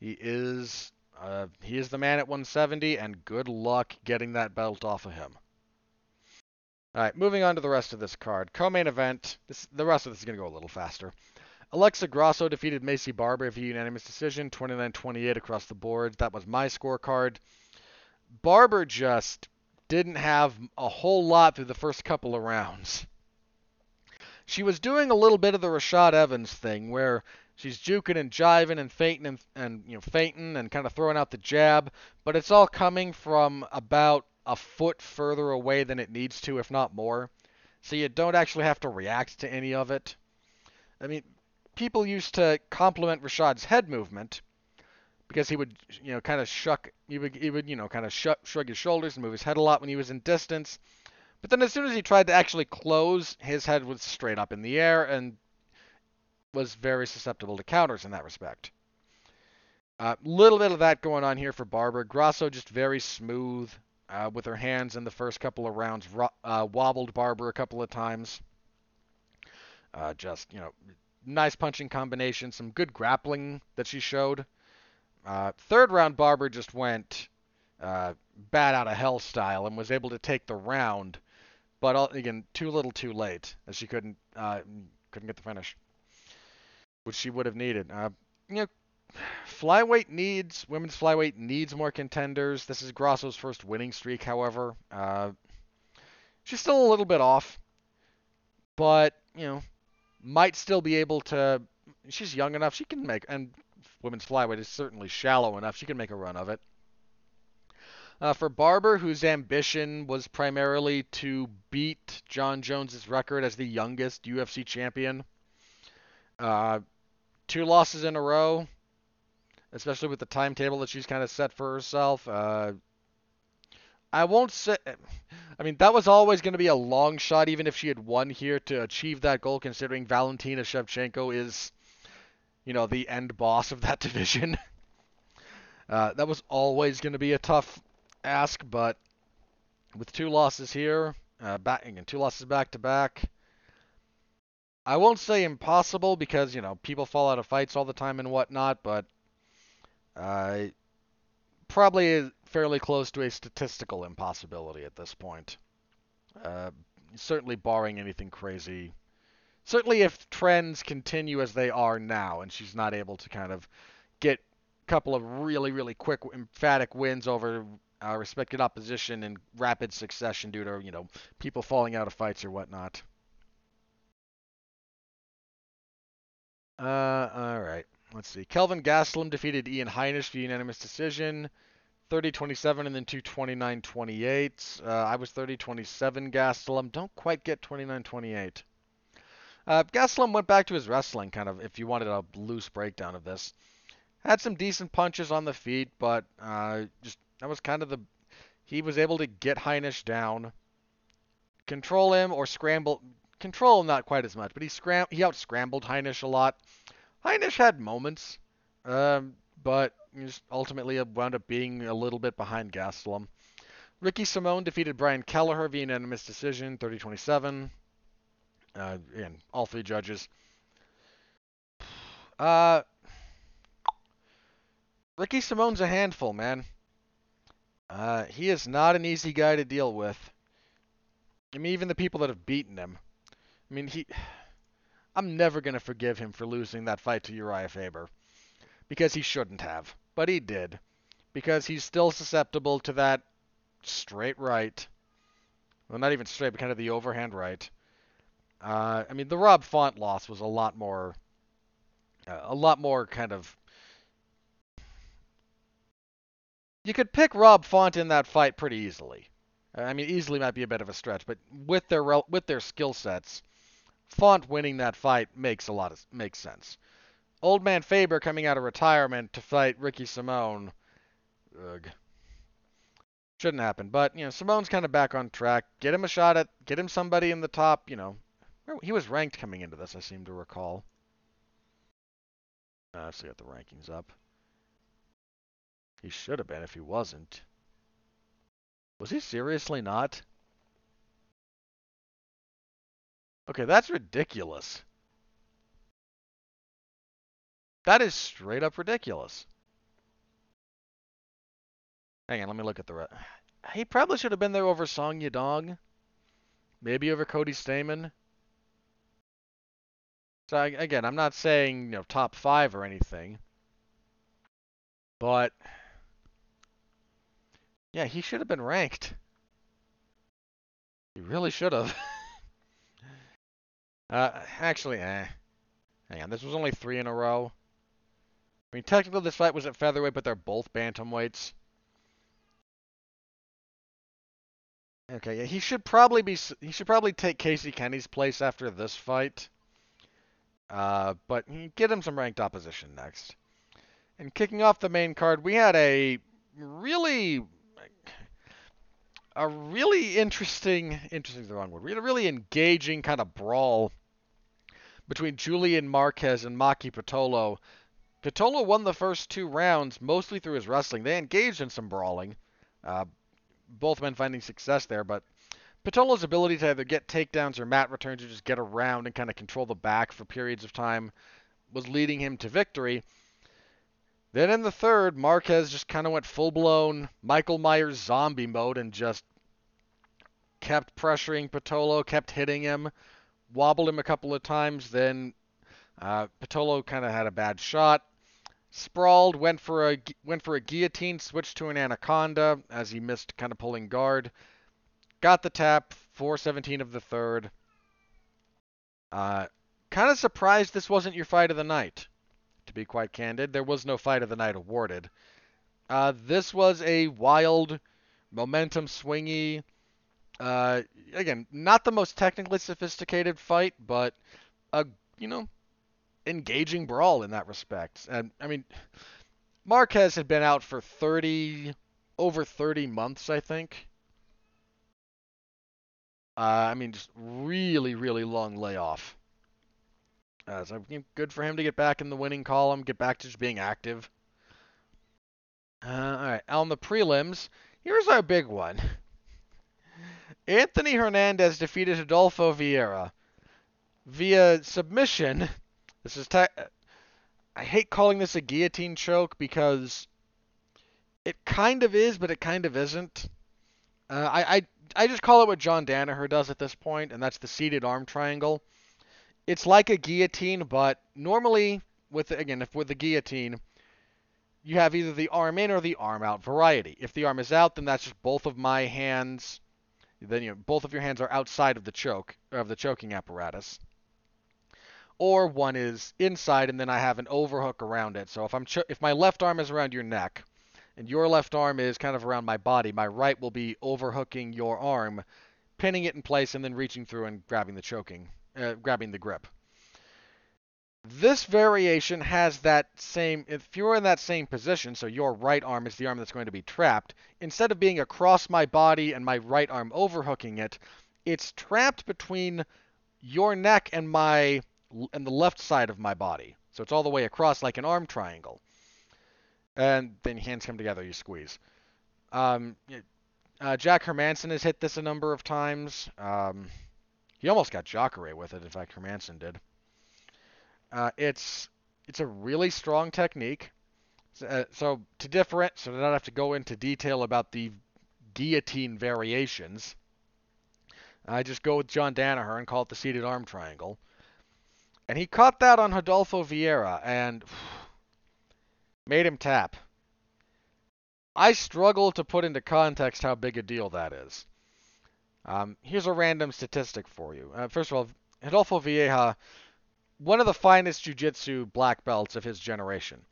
He is uh, he is the man at 170, and good luck getting that belt off of him. All right, moving on to the rest of this card. Co-main event. This, the rest of this is going to go a little faster. Alexa Grasso defeated Maycee Barber via unanimous decision, 29-28 across the board. That was my scorecard. Barber just didn't have a whole lot through the first couple of rounds. She was doing a little bit of the Rashad Evans thing, where she's juking and jiving and feinting and, and you know feinting and kind of throwing out the jab, but it's all coming from about a foot further away than it needs to, if not more. So you don't actually have to react to any of it. I mean, people used to compliment Rashad's head movement because he would, you know, kind of shuck, he would, he would, you know, kind of shrug his shoulders and move his head a lot when he was in distance. But then as soon as he tried to actually close, his head was straight up in the air and was very susceptible to counters in that respect. A uh, little bit of that going on here for Barber. Grasso just very smooth, uh, with her hands in the first couple of rounds, uh, wobbled Barber a couple of times. Uh, just, you know, nice punching combination, some good grappling that she showed. Uh, third round, Barber just went uh, bad out of hell style and was able to take the round, but again, too little, too late, as she couldn't uh, couldn't get the finish, which she would have needed. you know, flyweight needs women's flyweight needs more contenders. This is Grasso's first winning streak, however. Uh, she's still a little bit off, but you know, might still be able to. She's young enough; she can make. And women's flyweight is certainly shallow enough; she can make a run of it. Uh, for Barber, whose ambition was primarily to beat Jon Jones's record as the youngest UFC champion, uh, two losses in a row especially with the timetable that she's kind of set for herself. Uh, I won't say. I mean, that was always going to be a long shot, even if she had won here to achieve that goal, considering Valentina Shevchenko is, you know, the end boss of that division. Uh, that was always going to be a tough ask, but with two losses here, uh, back again, two losses back to back. I won't say impossible because you know people fall out of fights all the time and whatnot, but uh, probably fairly close to a statistical impossibility at this point. Uh, certainly barring anything crazy. Certainly if trends continue as they are now and she's not able to kind of get a couple of really, really quick, emphatic wins over uh, respected opposition in rapid succession due to, you know, people falling out of fights or whatnot. Uh, all right. Let's see. Kelvin Gastelum defeated Ian Heinisch via unanimous decision. 30-27 and then 229-28. Uh, I was 30-27 Gastelum. Don't quite get 29-28. Uh, Gastelum went back to his wrestling, kind of, if you wanted a loose breakdown of this. Had some decent punches on the feet, but uh, just that was kind of the... He was able to get Heinisch down, control him, or scramble... Control him not quite as much, but he scram he out-scrambled Heinisch a lot. Heinisch had moments, um, but ultimately wound up being a little bit behind Gastelum. Ricky Simón defeated Brian Kelleher via unanimous decision, 30-27. Uh, again, all three judges. Uh, Ricky Simón's a handful, man. Uh, he is not an easy guy to deal with. I mean, even the people that have beaten him. I mean, he I'm never going to forgive him for losing that fight to Urijah Faber. Because he shouldn't have. But he did. Because he's still susceptible to that straight right. Well, not even straight, but kind of the overhand right. Uh, I mean, the Rob Font loss was a lot more uh, a lot more kind of. You could pick Rob Font in that fight pretty easily. I mean, easily might be a bit of a stretch, but with their with their skill sets, Font winning that fight makes a lot of makes sense. Old man Faber coming out of retirement to fight Ricky Simón. Ugh. Shouldn't happen, but you know Simón's kind of back on track. Get him a shot at, get him somebody in the top. You know, he was ranked coming into this. I seem to recall. Uh, let's see, get the rankings up. He should have been if he wasn't. Was he seriously not? Okay, that's ridiculous. That is straight up ridiculous. Hang on, let me look at the rest. He probably should have been there over Song Yadong. Maybe over Cody Stamann. So again, I'm not saying you know top five or anything, but yeah, he should have been ranked. He really should have. uh, actually, eh. Hang on, this was only three in a row. I mean, technically this fight was at featherweight, but they're both bantamweights. Okay, yeah, he should probably be. He should probably take Casey Kenney's place after this fight. Uh, but get him some ranked opposition next. And kicking off the main card, we had a really a really interesting, interesting is the wrong word. A really engaging kind of brawl between Julian Marquez and Maki Pitolo. Pitolo won the first two rounds mostly through his wrestling. They engaged in some brawling, uh, both men finding success there, but Pitolo's ability to either get takedowns or mat returns or just get around and kind of control the back for periods of time was leading him to victory. Then in the third, Marquez just kind of went full blown Michael Myers zombie mode and just kept pressuring Pitolo, kept hitting him, wobbled him a couple of times. Then uh, Pitolo kind of had a bad shot, sprawled, went for a went for a guillotine, switched to an anaconda as he missed kind of pulling guard. Got the tap, 417 of the third. Uh, kind of surprised this wasn't your fight of the night be quite candid. There was no fight of the night awarded. Uh, this was a wild, momentum swingy, uh, again, not the most technically sophisticated fight, but a, you know, engaging brawl in that respect. And, I mean, Marquez had been out for 30, over 30 months, I think. Uh, I mean, just really, really long layoff. Uh, so good for him to get back in the winning column, get back to just being active. Uh, all right, on the prelims, here's our big one. Anthony Hernandez defeated Adolfo Vieira via submission. This is I hate calling this a guillotine choke because it kind of is, but it kind of isn't. Uh, I, I I just call it what John Danaher does at this point, and that's the seated arm triangle it's like a guillotine, but normally with again, if with the guillotine, you have either the arm in or the arm out variety. If the arm is out, then that's just both of my hands. Then you know, both of your hands are outside of the choke of the choking apparatus. Or one is inside, and then I have an overhook around it. So if I'm cho- if my left arm is around your neck, and your left arm is kind of around my body, my right will be overhooking your arm, pinning it in place, and then reaching through and grabbing the choking uh, grabbing the grip. This variation has that same, if you're in that same position, so your right arm is the arm that's going to be trapped, instead of being across my body and my right arm overhooking it, it's trapped between your neck and my and the left side of my body. So it's all the way across like an arm triangle. And then hands come together, you squeeze. Um, uh, Jack Hermansson has hit this a number of times. Um, he almost got Jacare with it. In fact, Hermansson did. Uh, it's it's a really strong technique. Uh, so to different, so to not have to go into detail about the guillotine variations, I just go with John Danaher and call it the seated arm triangle. And he caught that on Rodolfo Vieira and made him tap. I struggle to put into context how big a deal that is. Um, here's a random statistic for you. Uh, first of all, Rodolfo Vieira, one of the finest jiu-jitsu black belts of his generation.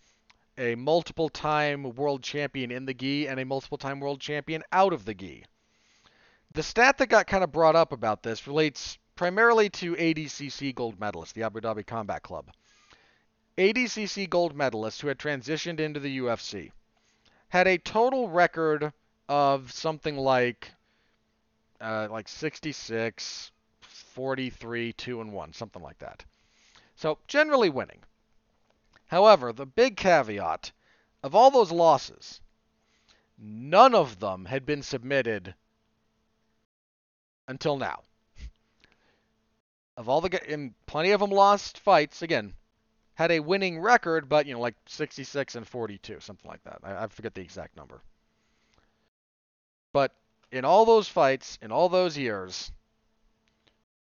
A multiple time world champion in the gi and a multiple time world champion out of the gi. The stat that got kind of brought up about this relates primarily to ADCC gold medalist, the Abu Dhabi Combat Club. ADCC gold medalist who had transitioned into the UFC had a total record of something like uh, like 66, 43, 2 and 1, something like that. So, generally winning. However, the big caveat of all those losses, none of them had been submitted until now. Of all the and plenty of them lost fights again, had a winning record, but you know like 66 and 42, something like that. I, I forget the exact number. But in all those fights, in all those years,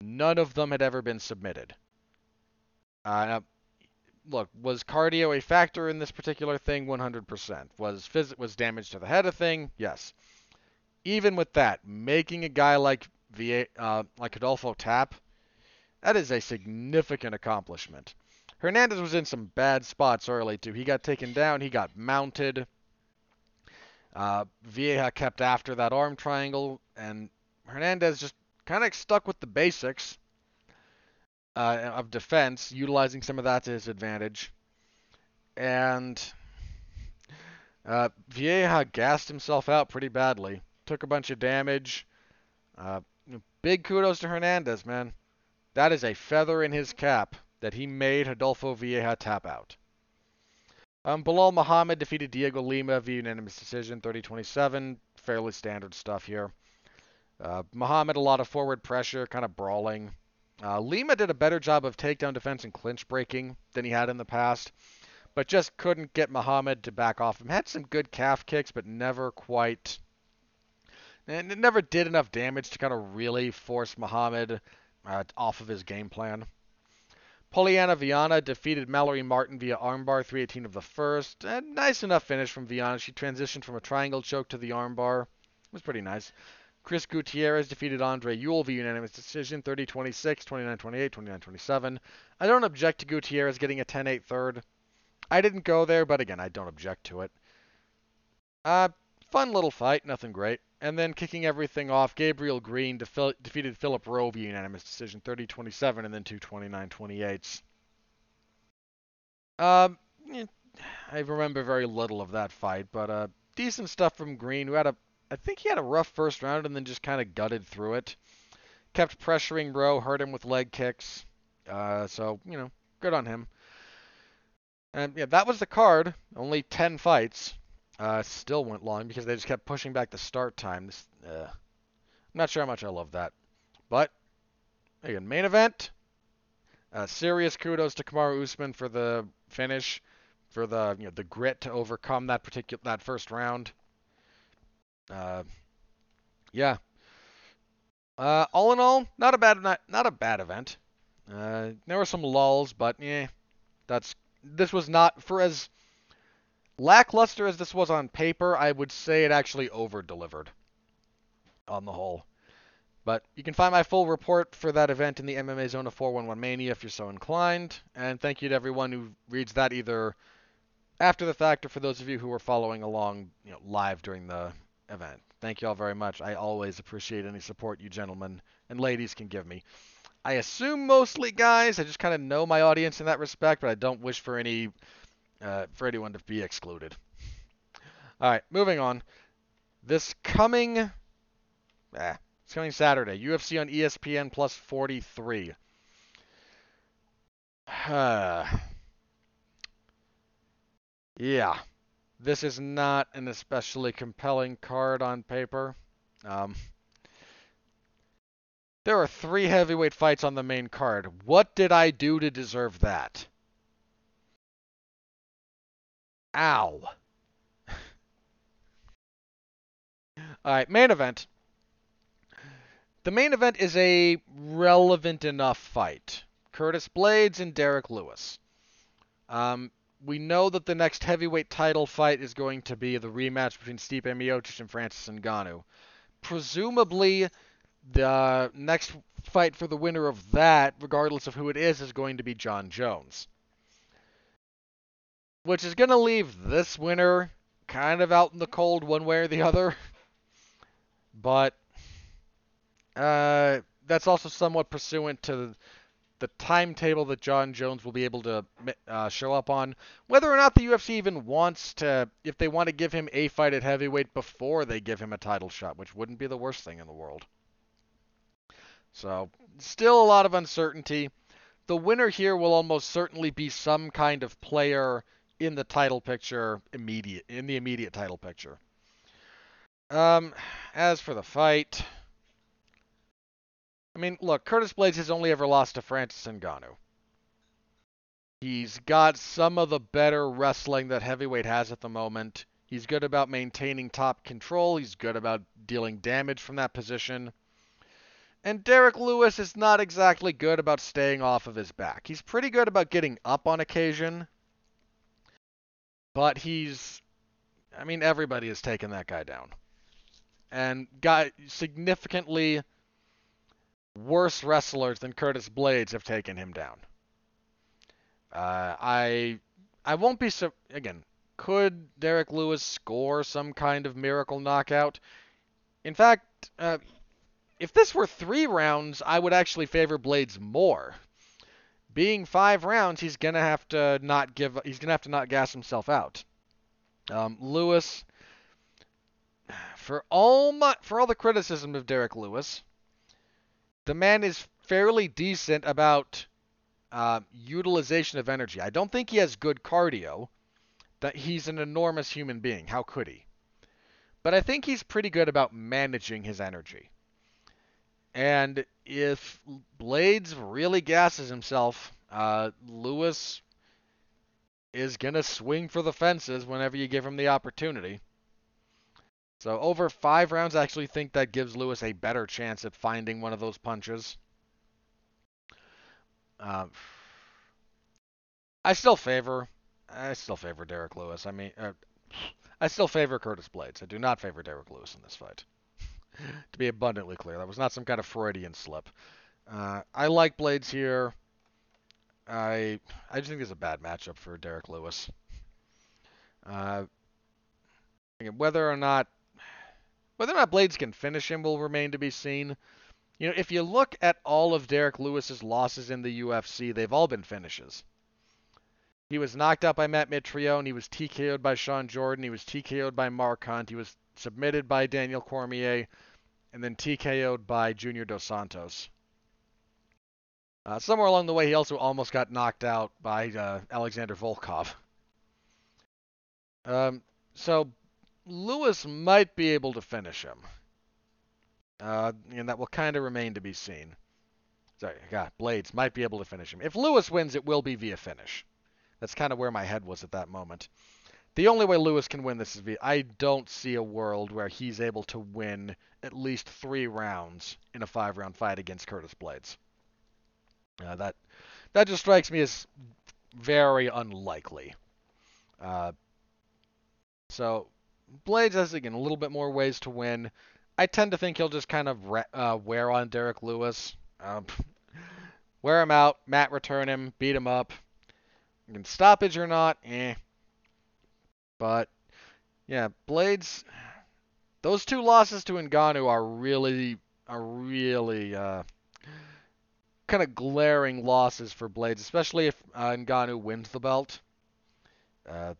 none of them had ever been submitted. Uh, look, was cardio a factor in this particular thing? 100%. Was phys- was damage to the head a thing? Yes. Even with that, making a guy like VA, uh, like Adolfo tap, that is a significant accomplishment. Hernandez was in some bad spots early too. He got taken down. He got mounted. Uh, Vieira kept after that arm triangle, and Hernandez just kind of stuck with the basics uh, of defense, utilizing some of that to his advantage. And uh, Vieira gassed himself out pretty badly. Took a bunch of damage. Uh, big kudos to Hernandez, man. That is a feather in his cap that he made Adolfo Vieja tap out. Um, Belal Muhammad defeated Diego Lima via unanimous decision, 30-27. Fairly standard stuff here. Uh, Muhammad, a lot of forward pressure, kind of brawling. Uh, Lima did a better job of takedown defense and clinch breaking than he had in the past, but just couldn't get Muhammad to back off him. Had some good calf kicks, but never quite. And it never did enough damage to kind of really force Muhammad uh, off of his game plan. Polyana Viana defeated Mallory Martin via armbar, 318 of the first. A nice enough finish from Viana. She transitioned from a triangle choke to the armbar. It was pretty nice. Chris Gutierrez defeated Andre Ewell via unanimous decision, 30-26, 29-28, 29-27. I don't object to Gutierrez getting a 10-8 third. I didn't go there, but again, I don't object to it. Uh, fun little fight, nothing great. And then kicking everything off, Gabriel Green defeated Philip Rowe unanimous decision, 30-27, and then two 29-28s. Um, I remember very little of that fight, but uh, decent stuff from Green, who had a, I think he had a rough first round and then just kind of gutted through it. Kept pressuring Rowe, hurt him with leg kicks. Uh, so you know, good on him. And yeah, that was the card. Only 10 fights. Uh, still went long because they just kept pushing back the start time. This, uh, I'm not sure how much I love that. But, again, main event. Uh, serious kudos to Kamaru Usman for the finish, for the you know the grit to overcome that particular that first round. Uh, yeah. Uh, all in all, not a bad not, not a bad event. Uh, there were some lulls, but yeah, that's this was not for as lackluster as this was on paper, I would say it actually over delivered on the whole. But you can find my full report for that event in the MMA Zone of 411 Mania if you're so inclined. And thank you to everyone who reads that either after the fact or for those of you who were following along you know, live during the event. Thank you all very much. I always appreciate any support you gentlemen and ladies can give me. I assume mostly guys. I just kind of know my audience in that respect, but I don't wish for any uh, for anyone to be excluded. All right, moving on. This coming, eh, it's coming Saturday. UFC on ESPN plus 43. yeah, this is not an especially compelling card on paper. Um, there are three heavyweight fights on the main card. What did I do to deserve that? Ow. Alright, main event. The main event is a relevant enough fight. Curtis Blaydes and Derrick Lewis. Um, we know that the next heavyweight title fight is going to be the rematch between Stipe Miocic and Francis Ngannou. Presumably, the next fight for the winner of that, regardless of who it is, is going to be Jon Jones. Which is going to leave this winner kind of out in the cold one way or the other. But uh, that's also somewhat pursuant to the timetable that Jon Jones will be able to uh, show up on. Whether or not the UFC even wants to, if they want to give him a fight at heavyweight before they give him a title shot, which wouldn't be the worst thing in the world. So, still a lot of uncertainty. The winner here will almost certainly be some kind of player in the title picture immediate in the immediate title picture. Um, as for the fight, I mean, look, Curtis Blaydes has only ever lost to Francis Ngannou. He's got some of the better wrestling that heavyweight has at the moment. He's good about maintaining top control. He's good about dealing damage from that position. And Derrick Lewis is not exactly good about staying off of his back. He's pretty good about getting up on occasion. But he's I mean everybody has taken that guy down. And got significantly worse wrestlers than Curtis Blaydes have taken him down. Uh, I I won't be so again. Could Derrick Lewis score some kind of miracle knockout? In fact, uh, if this were three rounds, I would actually favor Blaydes more. Being five rounds, he's gonna have to not give. He's gonna have to not gas himself out. Um, Lewis, for all my for all the criticism of Derrick Lewis, the man is fairly decent about uh, utilization of energy. I don't think he has good cardio. That he's an enormous human being. How could he? But I think he's pretty good about managing his energy. And if Blaydes really gasses himself, uh, Lewis is going to swing for the fences whenever you give him the opportunity. So over five rounds, I actually think that gives Lewis a better chance at finding one of those punches. Um, I still favor, I still favor Derrick Lewis. I mean, uh, I still favor Curtis Blaydes. I do not favor Derrick Lewis in this fight. to be abundantly clear, that was not some kind of Freudian slip. Uh, I like Blaydes here. I I just think it's a bad matchup for Derrick Lewis. Uh, whether or not whether or not Blaydes can finish him will remain to be seen. You know, if you look at all of Derrick Lewis's losses in the UFC, they've all been finishes. He was knocked out by Matt Mitrione. He was TKO'd by Shawn Jordan. He was TKO'd by Mark Hunt. He was submitted by Daniel Cormier, and then TKO'd by Junior Dos Santos. Uh, somewhere along the way, he also almost got knocked out by uh, Alexander Volkov. Um, so Lewis might be able to finish him. Uh, and that will kind of remain to be seen. Sorry, God, Blaydes might be able to finish him. If Lewis wins, it will be via finish. That's kind of where my head was at that moment. The only way Lewis can win this is via. I don't see a world where he's able to win at least three rounds in a five-round fight against Curtis Blaydes. Uh, that that just strikes me as very unlikely. Uh, so Blaydes has again a little bit more ways to win. I tend to think he'll just kind of uh, wear on Derrick Lewis, um, wear him out, mat return him, beat him up. Stoppage or not, eh. But yeah, Blaydes. Those two losses to Ngannou are really, are really uh, kind of glaring losses for Blaydes, especially if uh, wins the belt. Uh,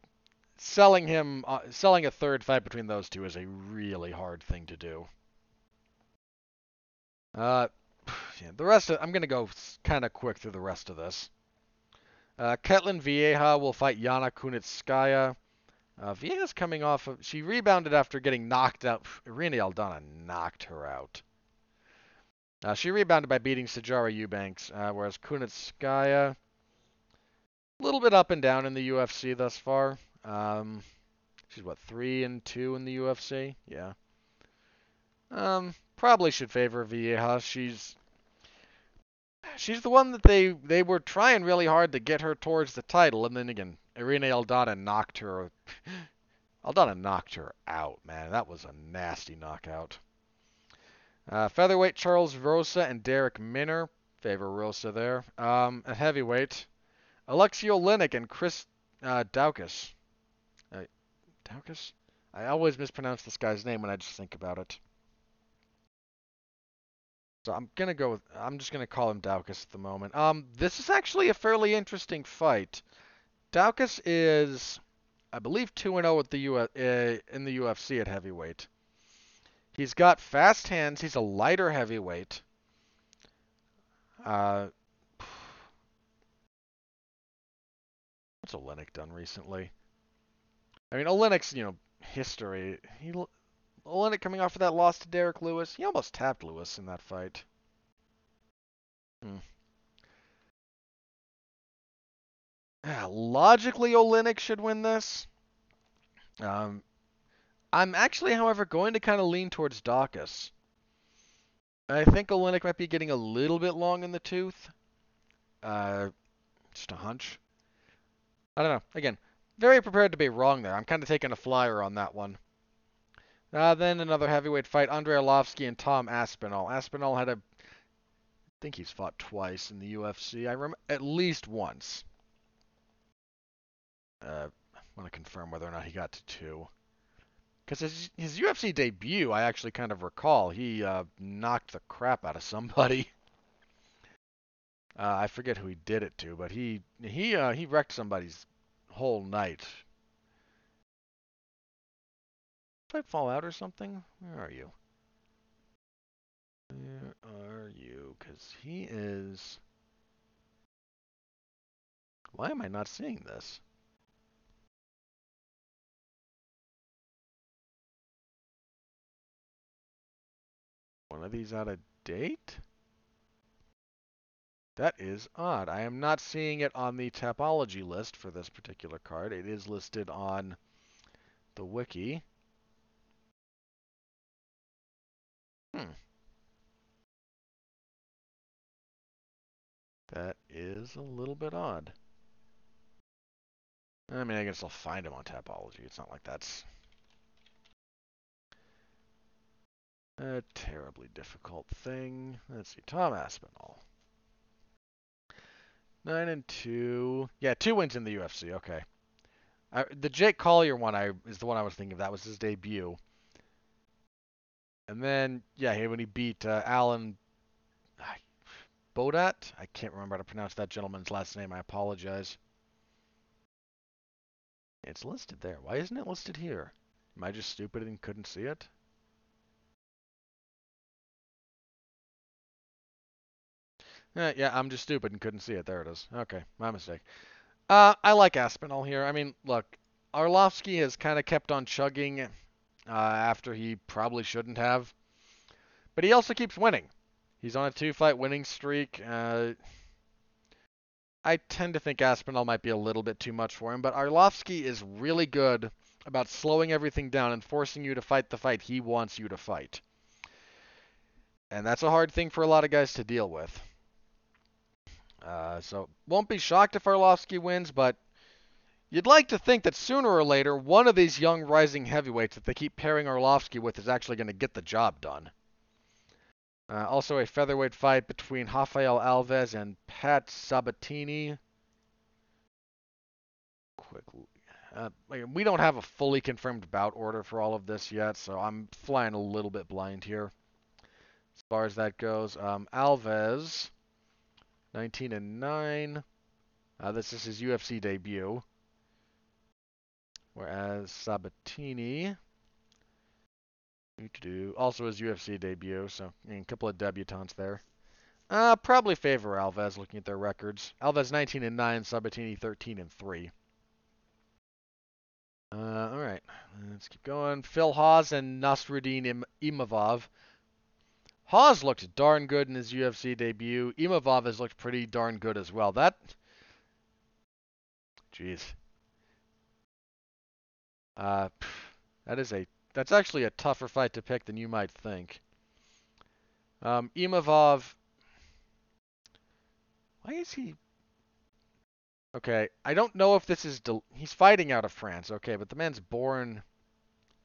selling him, uh, selling a third fight between those two is a really hard thing to do. Uh, yeah, the rest of, I'm gonna go kind of quick through the rest of this. Uh, Ketlen Vieira will fight Yana Kunitskaya. Uh, Vieira's coming off of, she rebounded after getting knocked out. Irene Aldana knocked her out. Uh, she rebounded by beating Sijara Eubanks, uh, whereas Kunitskaya, a little bit up and down in the UFC thus far. Um, she's what three and two in the UFC. Yeah. Um, probably should favor Vieja. She's she's the one that they they were trying really hard to get her towards the title, and then again, Irene Aldana knocked her. Aldana knocked her out, man. That was a nasty knockout. Uh, featherweight Charles Rosa and Darrick Minner. Favor Rosa there. Um, at heavyweight, Alexei Oleinik and Chris uh, Daukaus. Uh? I always mispronounce this guy's name when I just think about it. So I'm gonna go with I'm just gonna call him Daukaus at the moment. Um, this is actually a fairly interesting fight. Daukaus is, I believe, two and zero at the U uh, in the UFC at heavyweight. He's got fast hands. He's a lighter heavyweight. Uh, what's Oleinik done recently? I mean, Oleinik's you know history. He Oleinik coming off of that loss to Derrick Lewis. He almost tapped Lewis in that fight. Hmm. Logically, Oleinik should win this. Um, I'm actually, however, going to kind of lean towards Daukaus. I think Oleinik might be getting a little bit long in the tooth. Uh, just a hunch. I don't know. Again, very prepared to be wrong there. I'm kind of taking a flyer on that one. Uh, then another heavyweight fight, Andrei Arlovski and Tom Aspinall. Aspinall had a, I think he's fought twice in the UFC. I remember at least once. Uh, I want to confirm whether or not he got to two. Because his, his UFC debut, I actually kind of recall, he uh, knocked the crap out of somebody. Uh, I forget who he did it to, but he he uh, he wrecked somebody's whole night. Did I fall out or something? Where are you? Where are you? Because he is... Why am I not seeing this? One of these out of date? That is odd. I am not seeing it on the Tapology list for this particular card. It is listed on the wiki. Hmm. That is a little bit odd. I mean, I guess I'll find him on Tapology. It's not like that's a terribly difficult thing. Let's see, Tom Aspinall. Nine and two. Yeah, two wins in the UFC. Okay. I, the Jake Collier one I is the one I was thinking of. That was his debut. And then, yeah, when he beat uh, Alan Baudot. I can't remember how to pronounce that gentleman's last name. I apologize. It's listed there. Why isn't it listed here? Am I just stupid and couldn't see it? Eh, yeah, I'm just stupid and couldn't see it. There it is. Okay, my mistake. Uh, I like Aspinall here. I mean, look, Arlovski has kind of kept on chugging uh, after he probably shouldn't have. But he also keeps winning. He's on a two-fight winning streak. Uh, I tend to think Aspinall might be a little bit too much for him, but Arlovski is really good about slowing everything down and forcing you to fight the fight he wants you to fight. And that's a hard thing for a lot of guys to deal with. Uh, so won't be shocked if Arlovski wins, but you'd like to think that sooner or later one of these young rising heavyweights that they keep pairing Arlovski with is actually going to get the job done. Uh, also a featherweight fight between Rafael Alves and Pat Sabatini. Quick, uh, we don't have a fully confirmed bout order for all of this yet, so I'm flying a little bit blind here. As far as that goes, um, Alves 19 and 9. Uh, this is his UFC debut. Whereas Sabatini, also his UFC debut, so a couple of debutantes there. Uh, probably favor Alves looking at their records. Alves 19 and 9, Sabatini 13 and 3. Uh, all right, let's keep going. Phil Hawes and Nasruddin Im- Imavov. Hawes looked darn good in his UFC debut. Imavov has looked pretty darn good as well. That, jeez, uh, that is a that's actually a tougher fight to pick than you might think. Um, Imavov, why is he? Okay, I don't know if this is del- he's fighting out of France. Okay, but the man's born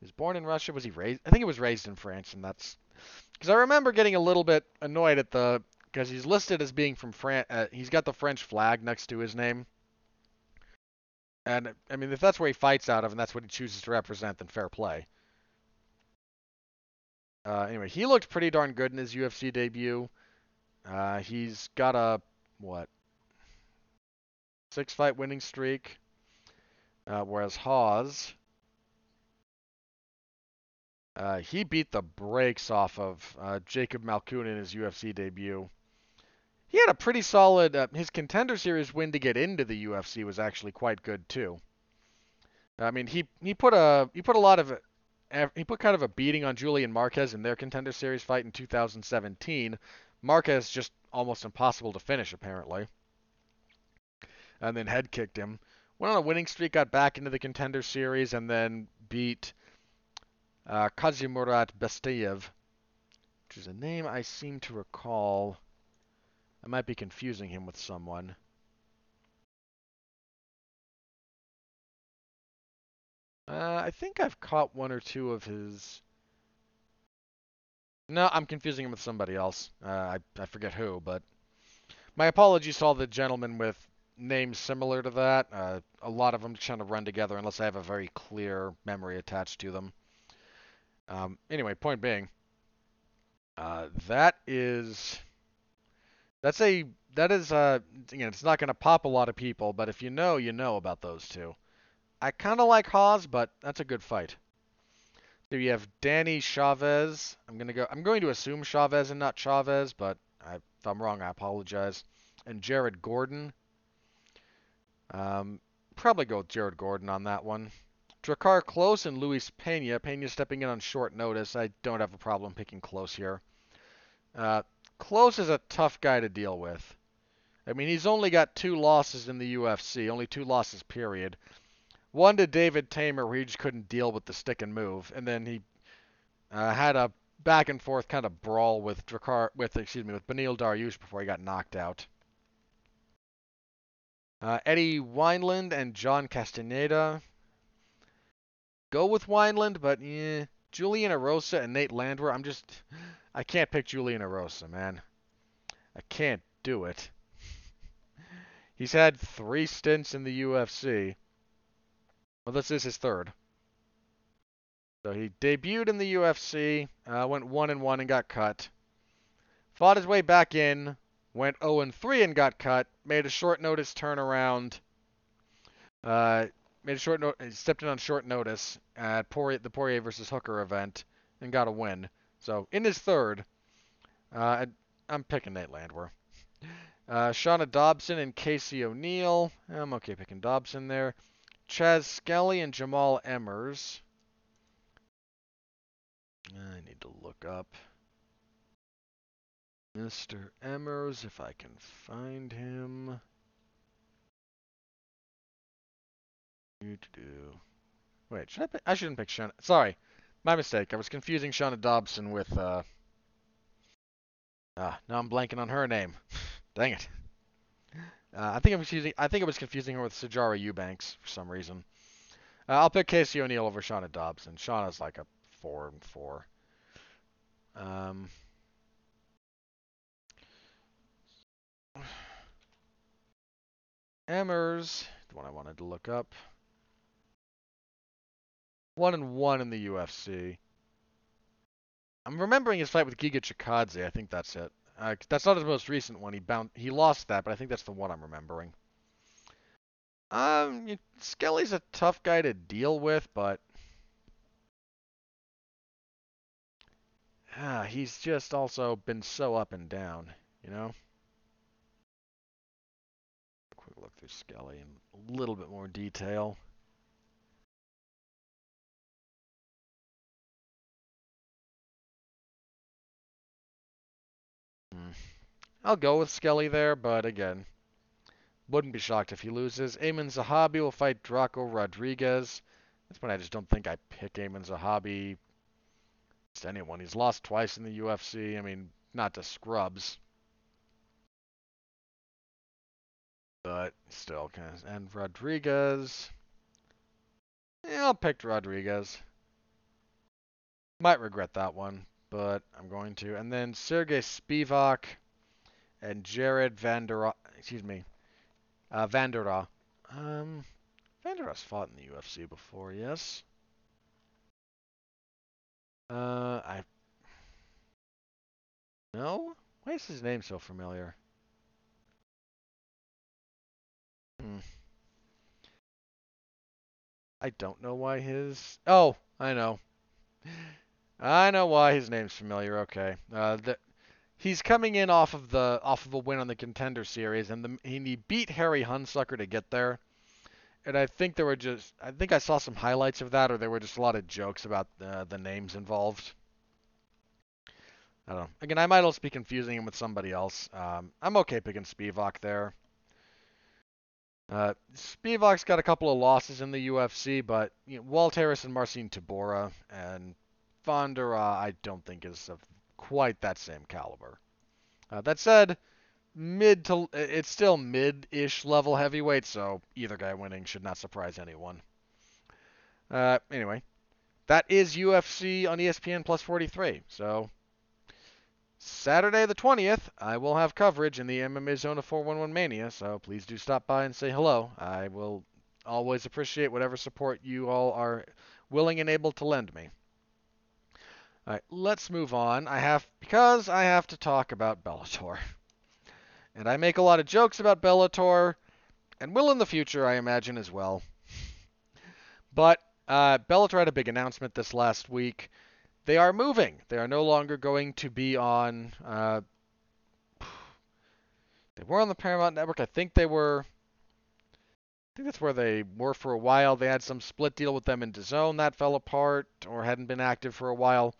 was born in Russia. Was he raised? I think he was raised in France, and that's because I remember getting a little bit annoyed at the because he's listed as being from France. Uh, he's got the French flag next to his name, and I mean if that's where he fights out of and that's what he chooses to represent, then fair play. Uh, anyway, he looked pretty darn good in his UFC debut. Uh, he's got a what six fight winning streak, uh, whereas Hawes uh, he beat the brakes off of uh, Jacob Malkoun in his UFC debut. He had a pretty solid. Uh, his contender series win to get into the UFC was actually quite good too. I mean, he he put a he put a lot of he put kind of a beating on Julian Marquez in their contender series fight in 2017. Marquez just almost impossible to finish apparently, and then head kicked him. Went on a winning streak, got back into the contender series, and then beat uh, Kazimurat Bestayev, which is a name I seem to recall. I might be confusing him with someone. Uh, I think I've caught one or two of his. No, I'm confusing him with somebody else. Uh, I, I forget who, but my apologies to all the gentlemen with names similar to that. Uh, a lot of them kind of run together unless I have a very clear memory attached to them. Um, anyway, point being, uh, that is that's a that is uh again it's not going to pop a lot of people, but if you know, you know about those two. I kind of like Hawes, but that's a good fight. So you have Danny Chavez. I'm gonna go. I'm going to assume Chavez and not Chavez, but I, if I'm wrong, I apologize. And Jared Gordon. Um, probably go with Jared Gordon on that one. Drakkar Klose and Luis Pena. Pena stepping in on short notice. I don't have a problem picking Klose here. Uh, Klose is a tough guy to deal with. I mean, he's only got two losses in the UFC, only two losses, period. One to David Teymur, where he just couldn't deal with the stick and move, and then he uh, had a back and forth kind of brawl with Drakkar, with excuse me, with Beneil Dariush before he got knocked out. Uh, Eddie Wineland and John Castaneda go with Wineland, but yeah, Julian Erosa and Nate Landwehr. I'm just, I can't pick Julian Erosa, man. I can't do it. He's had three stints in the UFC. Well, this is his third. So he debuted in the UFC, uh, went one and one and got cut. Fought his way back in, went 0 and 3 and got cut. Made a short notice turnaround. Uh, made a short stepped in on short notice at Poirier, the Poirier versus Hooker event and got a win. So in his third, uh, I'm picking Nate Landwehr. Uh, Shawna Dobson and Casey O'Neill. I'm okay picking Dobson there. Chaz Skelly and Jamal Emmers. I need to look up Mr. Emmers if I can find him. Wait, should I pick? I shouldn't pick Shawna. Sorry, my mistake. I was confusing Shawna Dobson with. Uh... Ah, now I'm blanking on her name. Dang it. Uh, I think I'm confusing. I think I was confusing her with Sijara Eubanks for some reason. Uh, I'll pick Casey O'Neill over Shauna Dobson. Shawna's like a four and four. Um. Emmers, the one I wanted to look up. One and one in the UFC. I'm remembering his fight with Giga Chikadze. I think that's it. Uh, that's not his most recent one. He bound, he lost that, but I think that's the one I'm remembering. Um, Skelly's a tough guy to deal with, but ah, he's just also been so up and down, you know. Quick look through Skelly in a little bit more detail. I'll go with Skelly there, but again, wouldn't be shocked if he loses. Aiemann Zahabi will fight Draco Rodriguez. That's when I just don't think I pick Aiemann Zahabi. Just anyone. He's lost twice in the UFC. I mean, not to scrubs. But still. And Rodriguez. Yeah, I'll pick Rodriguez. Might regret that one, but I'm going to. And then Sergey Spivak and Jared Vander, excuse me, uh, Vanderaa. Um, Vanderaa's fought in the UFC before, yes. Uh, I no. Why is his name so familiar? Hmm. I don't know why his. Oh, I know. I know why his name's familiar. Okay. Uh, the, he's coming in off of the off of a win on the Contender Series, and the, he beat Harry Hunsucker to get there. And I think there were just I think I saw some highlights of that, or there were just a lot of jokes about uh, the names involved. I don't know. Again, I might also be confusing him with somebody else. Um, I'm okay picking Spivak there. Uh, Spivak's got a couple of losses in the UFC, but you know, Walt Harris and Marcin Tybura, and Fonda, I don't think is of quite that same caliber. Uh, that said, mid to it's still mid-ish level heavyweight, so either guy winning should not surprise anyone. Uh, anyway, that is UFC on ESPN Plus 43. So Saturday the 20th, I will have coverage in the MMA Zone of 411 Mania, so please do stop by and say hello. I will always appreciate whatever support you all are willing and able to lend me. All right, let's move on. I have because I have to talk about Bellator. And I make a lot of jokes about Bellator and will in the future, I imagine as well. But uh, Bellator had a big announcement this last week they are moving. They are no longer going to be on. Uh, they were on the Paramount Network. I think they were. I think that's where they were for a while. They had some split deal with them in DAZN that fell apart or hadn't been active for a while.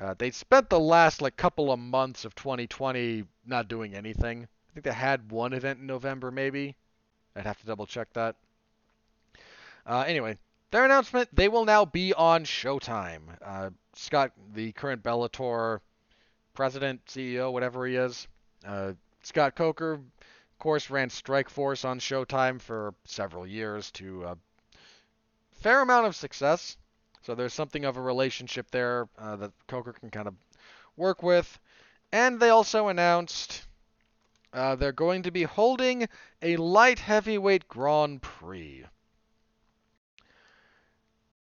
Uh, they spent the last like couple of months of 2020 not doing anything. I think they had one event in November, maybe. I'd have to double check that. Uh, anyway, their announcement, they will now be on Showtime. Uh, Scott, the current Bellator president, CEO, whatever he is, uh, Scott Coker, of course, ran Strikeforce on Showtime for several years to a fair amount of success. So there's something of a relationship there uh, that Coker can kind of work with. And they also announced uh, they're going to be holding a light heavyweight Grand Prix.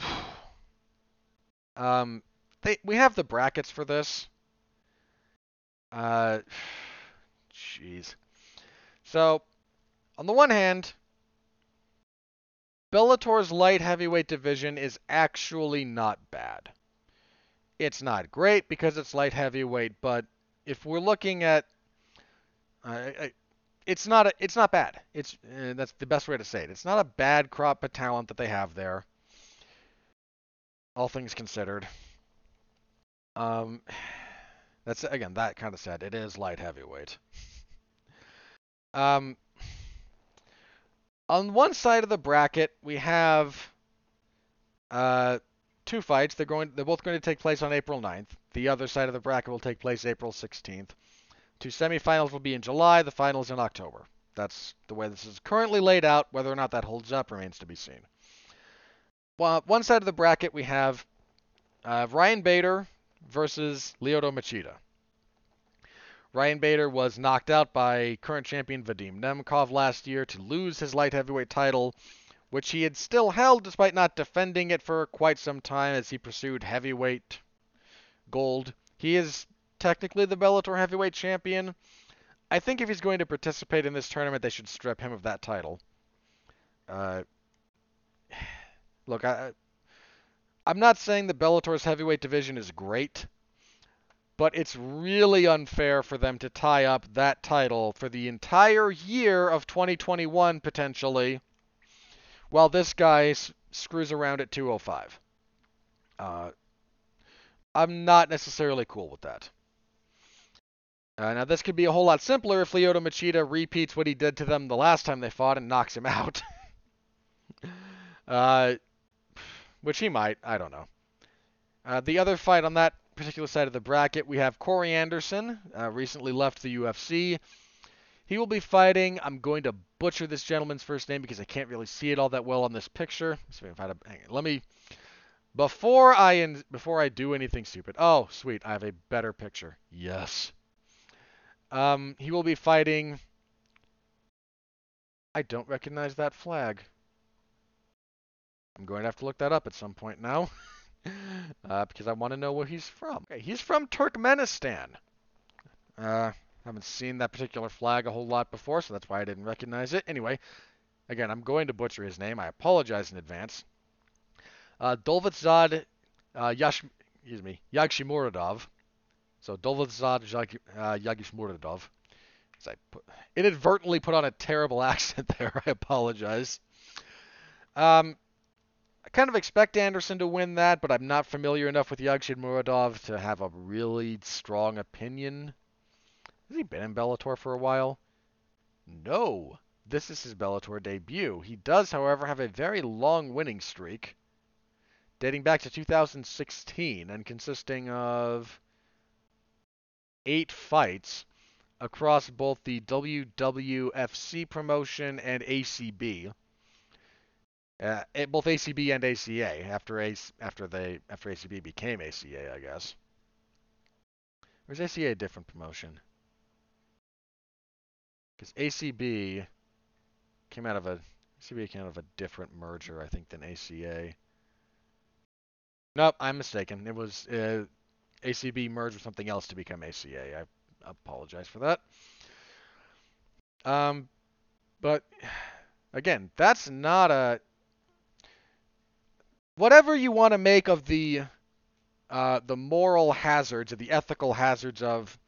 Um, they we have the brackets for this. Uh, jeez. So, on the one hand, Bellator's light heavyweight division is actually not bad. It's not great because it's light heavyweight, but if we're looking at, uh, it's not a, it's not bad. It's uh, that's the best way to say it. It's not a bad crop of talent that they have there all things considered. Um, that's again that kind of said. It is light heavyweight. um, on one side of the bracket we have uh two fights. They're going. They're both going to take place on April 9th. The other side of the bracket will take place April 16th. Two semifinals will be in July. The finals in October. That's the way this is currently laid out. Whether or not that holds up remains to be seen. Well, one side of the bracket we have uh, Ryan Bader versus Lyoto Machida. Ryan Bader was knocked out by current champion Vadim Nemkov last year to lose his light heavyweight title, which he had still held despite not defending it for quite some time as he pursued heavyweight gold. He is technically the Bellator heavyweight champion. I think if he's going to participate in this tournament, they should strip him of that title. Uh, Look, I, I'm not saying the Bellator's heavyweight division is great, but it's really unfair for them to tie up that title for the entire year of 2021 potentially, while this guy s- screws around at 205. Uh, I'm not necessarily cool with that. Uh, now, this could be a whole lot simpler if Lyoto Machida repeats what he did to them the last time they fought and knocks him out. uh, which he might. I don't know. Uh, the other fight on that particular side of the bracket, we have Corey Anderson, uh, recently left the UFC. He will be fighting. I'm going to butcher this gentleman's first name because I can't really see it all that well on this picture. So if I hang on, let me before I in, before I do anything stupid. Oh, sweet, I have a better picture. Yes. Um, he will be fighting. I don't recognize that flag. I'm going to have to look that up at some point now, uh, because I want to know where he's from. Okay, he's from Turkmenistan. Uh, haven't seen that particular flag a whole lot before, so that's why I didn't recognize it. Anyway, again, I'm going to butcher his name. I apologize in advance. Uh, Dolvizad uh, Yash, excuse me, Yagshimuradov. So Dolvizad Yag, uh, Yagismuradov. I put, inadvertently put on a terrible accent there. I apologize. Um, kind of expect Anderson to win that, but I'm not familiar enough with Yagshid Muradov to have a really strong opinion. Has he been in Bellator for a while? No. This is his Bellator debut. He does, however, have a very long winning streak dating back to 2016 and consisting of eight fights across both the WWFC promotion and ACB. Uh, both ACB and ACA after after they after ACB became ACA, I guess. Or is ACA a different promotion? Because ACB came out of a ACB came out of a different merger, I think, than ACA. Nope, I'm mistaken. It was uh, ACB merged with something else to become ACA. I apologize for that. Um, but again, that's not a whatever you want to make of the uh, the moral hazards or the ethical hazards of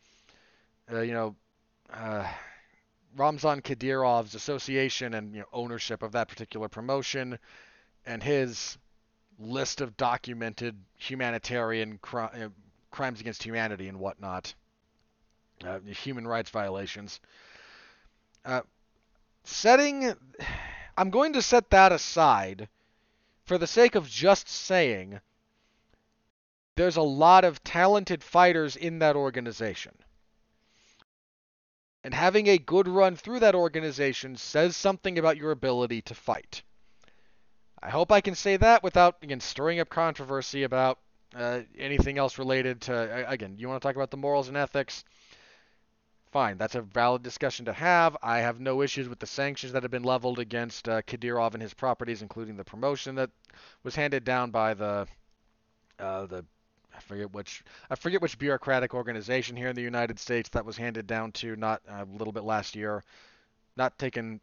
uh, you know uh, Ramzan Kadyrov's association and you know, ownership of that particular promotion and his list of documented humanitarian uh, crimes against humanity and whatnot, uh, human rights violations. Uh, setting, I'm going to set that aside for the sake of just saying there's a lot of talented fighters in that organization. And having a good run through that organization says something about your ability to fight. I hope I can say that without, again, stirring up controversy about uh, anything else related to, again, you want to talk about the morals and ethics? Fine, that's a valid discussion to have. I have no issues with the sanctions that have been leveled against uh, Kadyrov and his properties, including the promotion that was handed down by the uh, the I forget which I forget which bureaucratic organization here in the United States that was handed down to not uh, a little bit last year, not taken.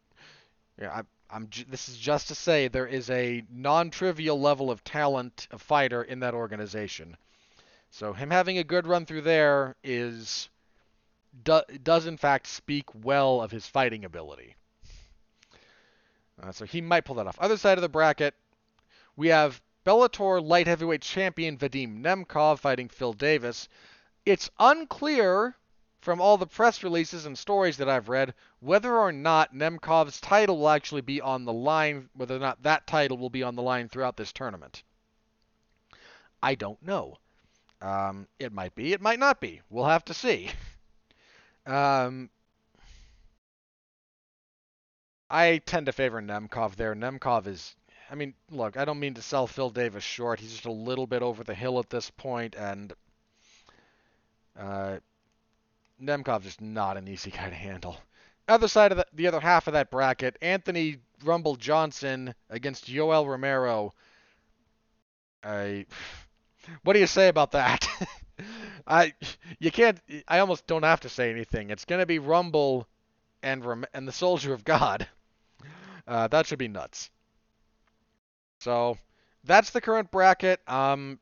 Yeah, I'm this is just to say there is a non-trivial level of talent of fighter in that organization. So him having a good run through there is do, does in fact speak well of his fighting ability. Uh, so he might pull that off. Other side of the bracket, we have Bellator light heavyweight champion Vadim Nemkov fighting Phil Davis. It's unclear from all the press releases and stories that I've read whether or not Nemkov's title will actually be on the line, whether or not that title will be on the line throughout this tournament. I don't know. Um, it might be, it might not be. We'll have to see. Um, I tend to favor Nemkov there. Nemkov is, I mean, look, I don't mean to sell Phil Davis short. He's just a little bit over the hill at this point, and uh, Nemkov just not an easy guy to handle. Other side of the, the other half of that bracket, Anthony Rumble Johnson against Yoel Romero. I, what do you say about that? I, you can't. I almost don't have to say anything. It's gonna be Rumble, and and the Soldier of God. Uh, that should be nuts. So, that's the current bracket. Um,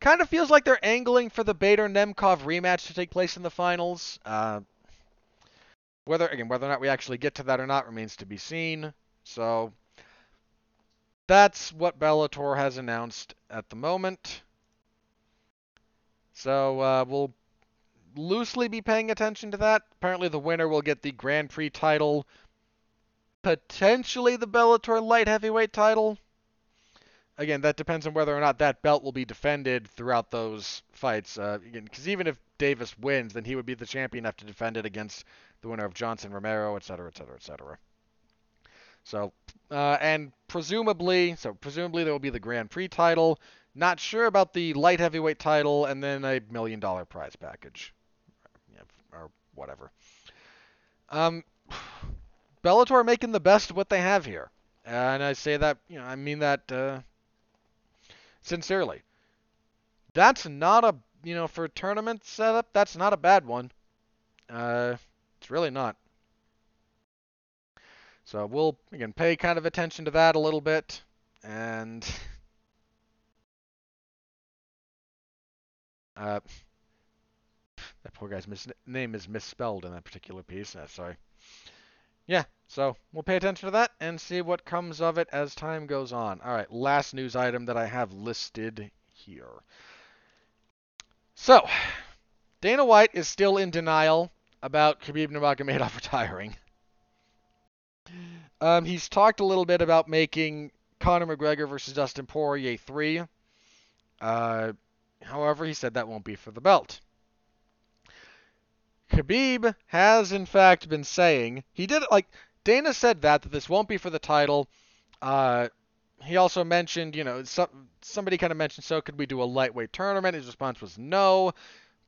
Kind of feels like they're angling for the Bader Nemkov rematch to take place in the finals. Uh, whether again whether or not we actually get to that or not remains to be seen. So that's what Bellator has announced at the moment. So uh, we'll loosely be paying attention to that. Apparently, the winner will get the Grand Prix title, potentially the Bellator light heavyweight title again, that depends on whether or not that belt will be defended throughout those fights. Uh, because even if Davis wins, then he would be the champion have to defend it against the winner of Johnson, Romero, et cetera, et cetera, et cetera. So, uh, and presumably, so presumably there will be the Grand Prix title. Not sure about the light heavyweight title, and then a million dollar prize package, or whatever. Um, Bellator making the best of what they have here, and I say that, you know, I mean that uh, sincerely. That's not a, you know, for tournament setup, that's not a bad one. Uh, it's really not. So we'll again pay kind of attention to that a little bit, and uh, that poor guy's mis- name is misspelled in that particular piece. Uh, sorry. Yeah, so we'll pay attention to that and see what comes of it as time goes on. All right, last news item that I have listed here. So, Dana White is still in denial about Khabib Nurmagomedov retiring. Um, he's talked a little bit about making Conor McGregor versus Dustin Poirier 3. Uh, however, he said that won't be for the belt. Khabib has, in fact, been saying he did like Dana said that that this won't be for the title. Uh, he also mentioned, you know, some, somebody kind of mentioned, so could we do a lightweight tournament? His response was no.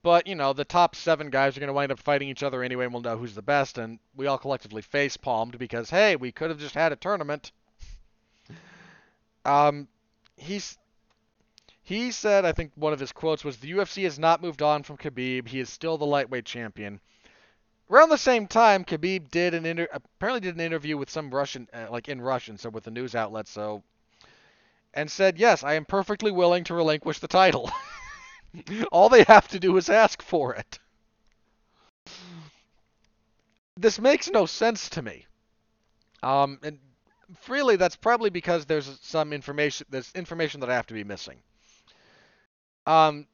But, you know, the top seven guys are going to wind up fighting each other anyway, and we'll know who's the best. And we all collectively face palmed because, hey, we could have just had a tournament. Um, he's. He said, I think one of his quotes was, "The UFC has not moved on from Khabib. He is still the lightweight champion." Around the same time, Khabib did an inter- apparently did an interview with some Russian, uh, like in Russian, so with a news outlet, so, and said, "Yes, I am perfectly willing to relinquish the title." All they have to do is ask for it. This makes no sense to me. Um, and freely, that's probably because there's some information, there's information that I have to be missing. Um,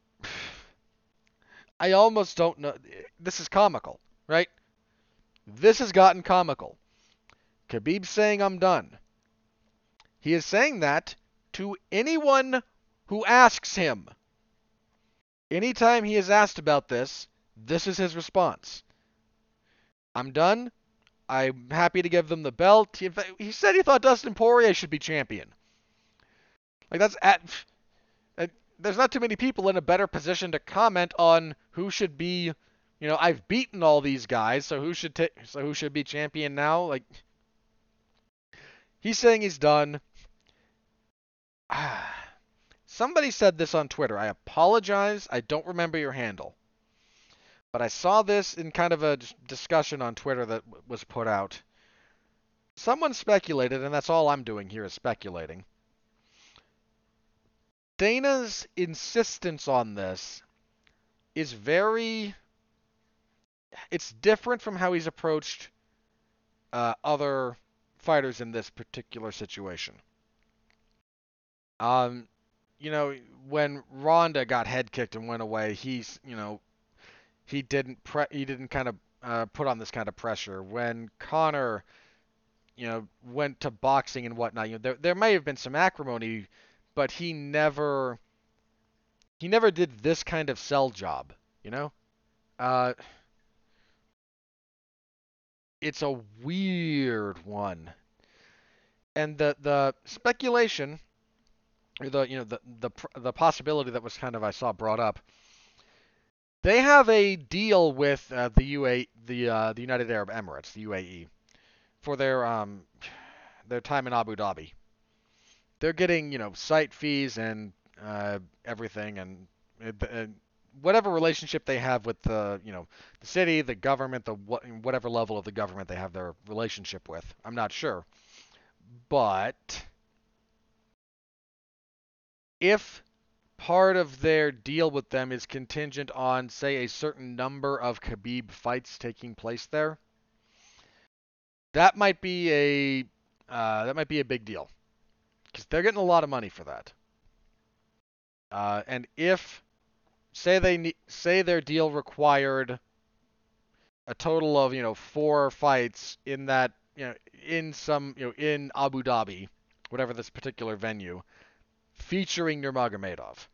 I almost don't know. This is comical, right? This has gotten comical. Khabib saying I'm done. He is saying that to anyone who asks him. Anytime he is asked about this, this is his response. I'm done. I'm happy to give them the belt. He, said he thought Dustin Poirier should be champion. Like that's at. There's not too many people in a better position to comment on who should be. You know, I've beaten all these guys, so who should take? So who should be champion now? Like, he's saying he's done. Somebody said this on Twitter. I apologize. I don't remember your handle. But I saw this in kind of a discussion on Twitter that was put out. Someone speculated, and that's all I'm doing here is speculating. Dana's insistence on this is very. It's different from how he's approached uh, other fighters in this particular situation. Um, you know, when Ronda got head kicked and went away, he's, you know, he didn't pre- he didn't kind of uh, put on this kind of pressure. When Conor, you know, went to boxing and whatnot, you know, there there may have been some acrimony, but he never he never did this kind of sell job, you know. Uh, it's a weird one, and the the speculation the you know the the the possibility that was kind of I saw brought up. They have a deal with uh, the UA the uh, the United Arab Emirates, the UAE, for their um their time in Abu Dhabi. They're getting you know site fees and uh, everything and, and whatever relationship they have with the you know the city, the government, the whatever level of the government they have their relationship with. I'm not sure, but if part of their deal with them is contingent on, say, a certain number of Khabib fights taking place there, that might be a uh, that might be a big deal because they're getting a lot of money for that. Uh, and if say they ne- say their deal required a total of you know four fights in that you know in some you know in Abu Dhabi, whatever this particular venue, featuring Nurmagomedov.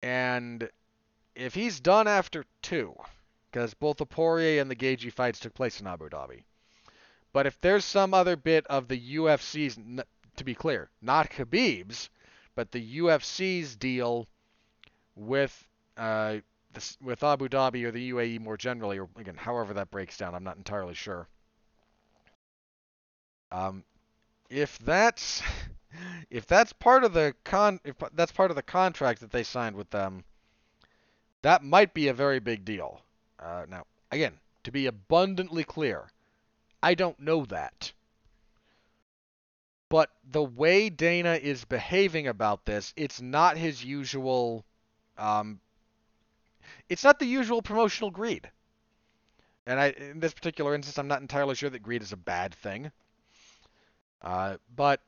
And if he's done after two, because both the Poirier and the Gaethje fights took place in Abu Dhabi, But if there's some other bit of the UFC's, to be clear, not Khabib's, but the UFC's deal with uh, with Abu Dhabi or the UAE more generally, or again, however that breaks down, I'm not entirely sure. Um, if that's if that's part of the con if that's part of the contract that they signed with them, that might be a very big deal. Uh, now, again, to be abundantly clear, I don't know that. But the way Dana is behaving about this, it's not his usual. Um, it's not the usual promotional greed. And I, in this particular instance, I'm not entirely sure that greed is a bad thing. Uh, but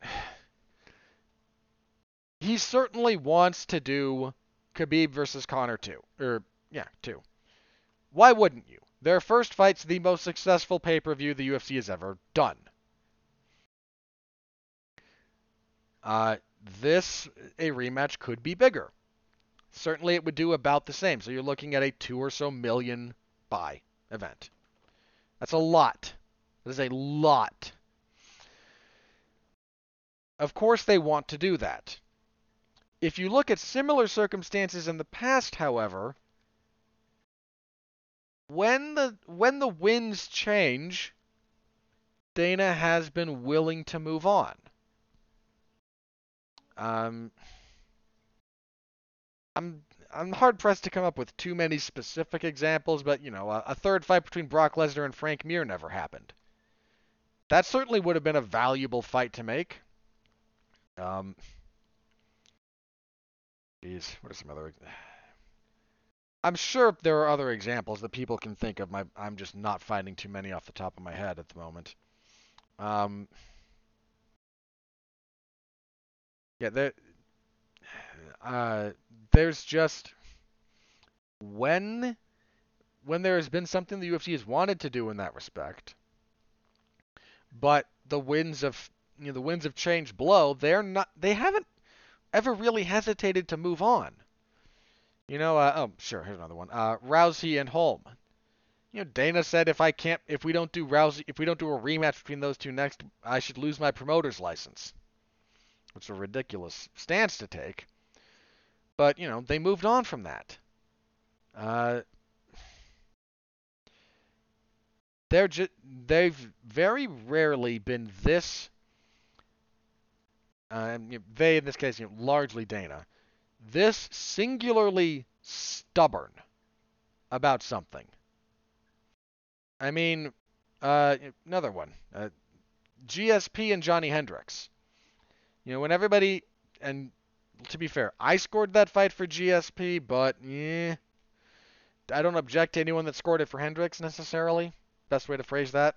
he certainly wants to do Khabib versus Conor 2. Or, yeah, 2. Why wouldn't you? Their first fight's the most successful pay per view the UFC has ever done. Uh, this, a rematch could be bigger. Certainly it would do about the same. So you're looking at a two or so million buy event. That's a lot. That is a lot. Of course they want to do that. If you look at similar circumstances in the past, however, when the when the winds change, Dana has been willing to move on. Um, I'm I'm hard pressed to come up with too many specific examples, but you know, a, a third fight between Brock Lesnar and Frank Mir never happened. That certainly would have been a valuable fight to make. Um, Jeez, what are some other? I'm sure there are other examples that people can think of. My, I'm just not finding too many off the top of my head at the moment. Um, yeah, there, uh, there's just when when there has been something the UFC has wanted to do in that respect, but the winds of you know the winds of change blow. They're not. They haven't ever really hesitated to move on. You know, uh, oh, sure, here's another one. Uh, Rousey and Holm. You know, Dana said if I can't, if we don't do Rousey, if we don't do a rematch between those two next, I should lose my promoter's license. Which is a ridiculous stance to take. But you know, they moved on from that. Uh, they're just, they've very rarely been this uh, they in this case, you know, largely Dana, this singularly stubborn about something. I mean, uh, another one, uh, GSP and Johnny Hendricks. You know, when everybody, and to be fair, I scored that fight for GSP, but yeah, I don't object to anyone that scored it for Hendricks necessarily. Best way to phrase that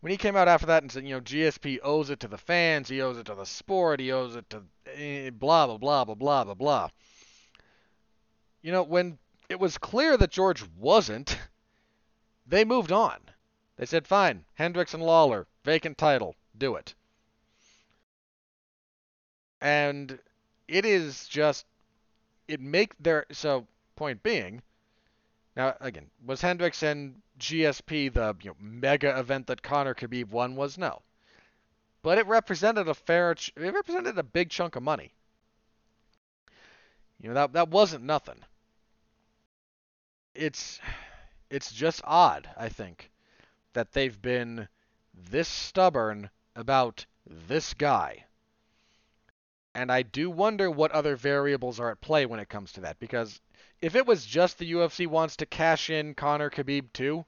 when he came out after that and said, you know, GSP owes it to the fans, he owes it to the sport, he owes it to eh, blah blah blah blah blah blah blah. You know, when it was clear that George wasn't, they moved on. They said, fine, Hendricks and Lawler, vacant title, do it. And it is just, it make their, so point being, now again, was Hendricks and GSP, the you know, mega event that Conor Khabib won, was no. But it represented a fair, it represented a big chunk of money. You know that that wasn't nothing. It's it's just odd, I think, that they've been this stubborn about this guy. And I do wonder what other variables are at play when it comes to that because if it was just the UFC wants to cash in Conor Khabib too,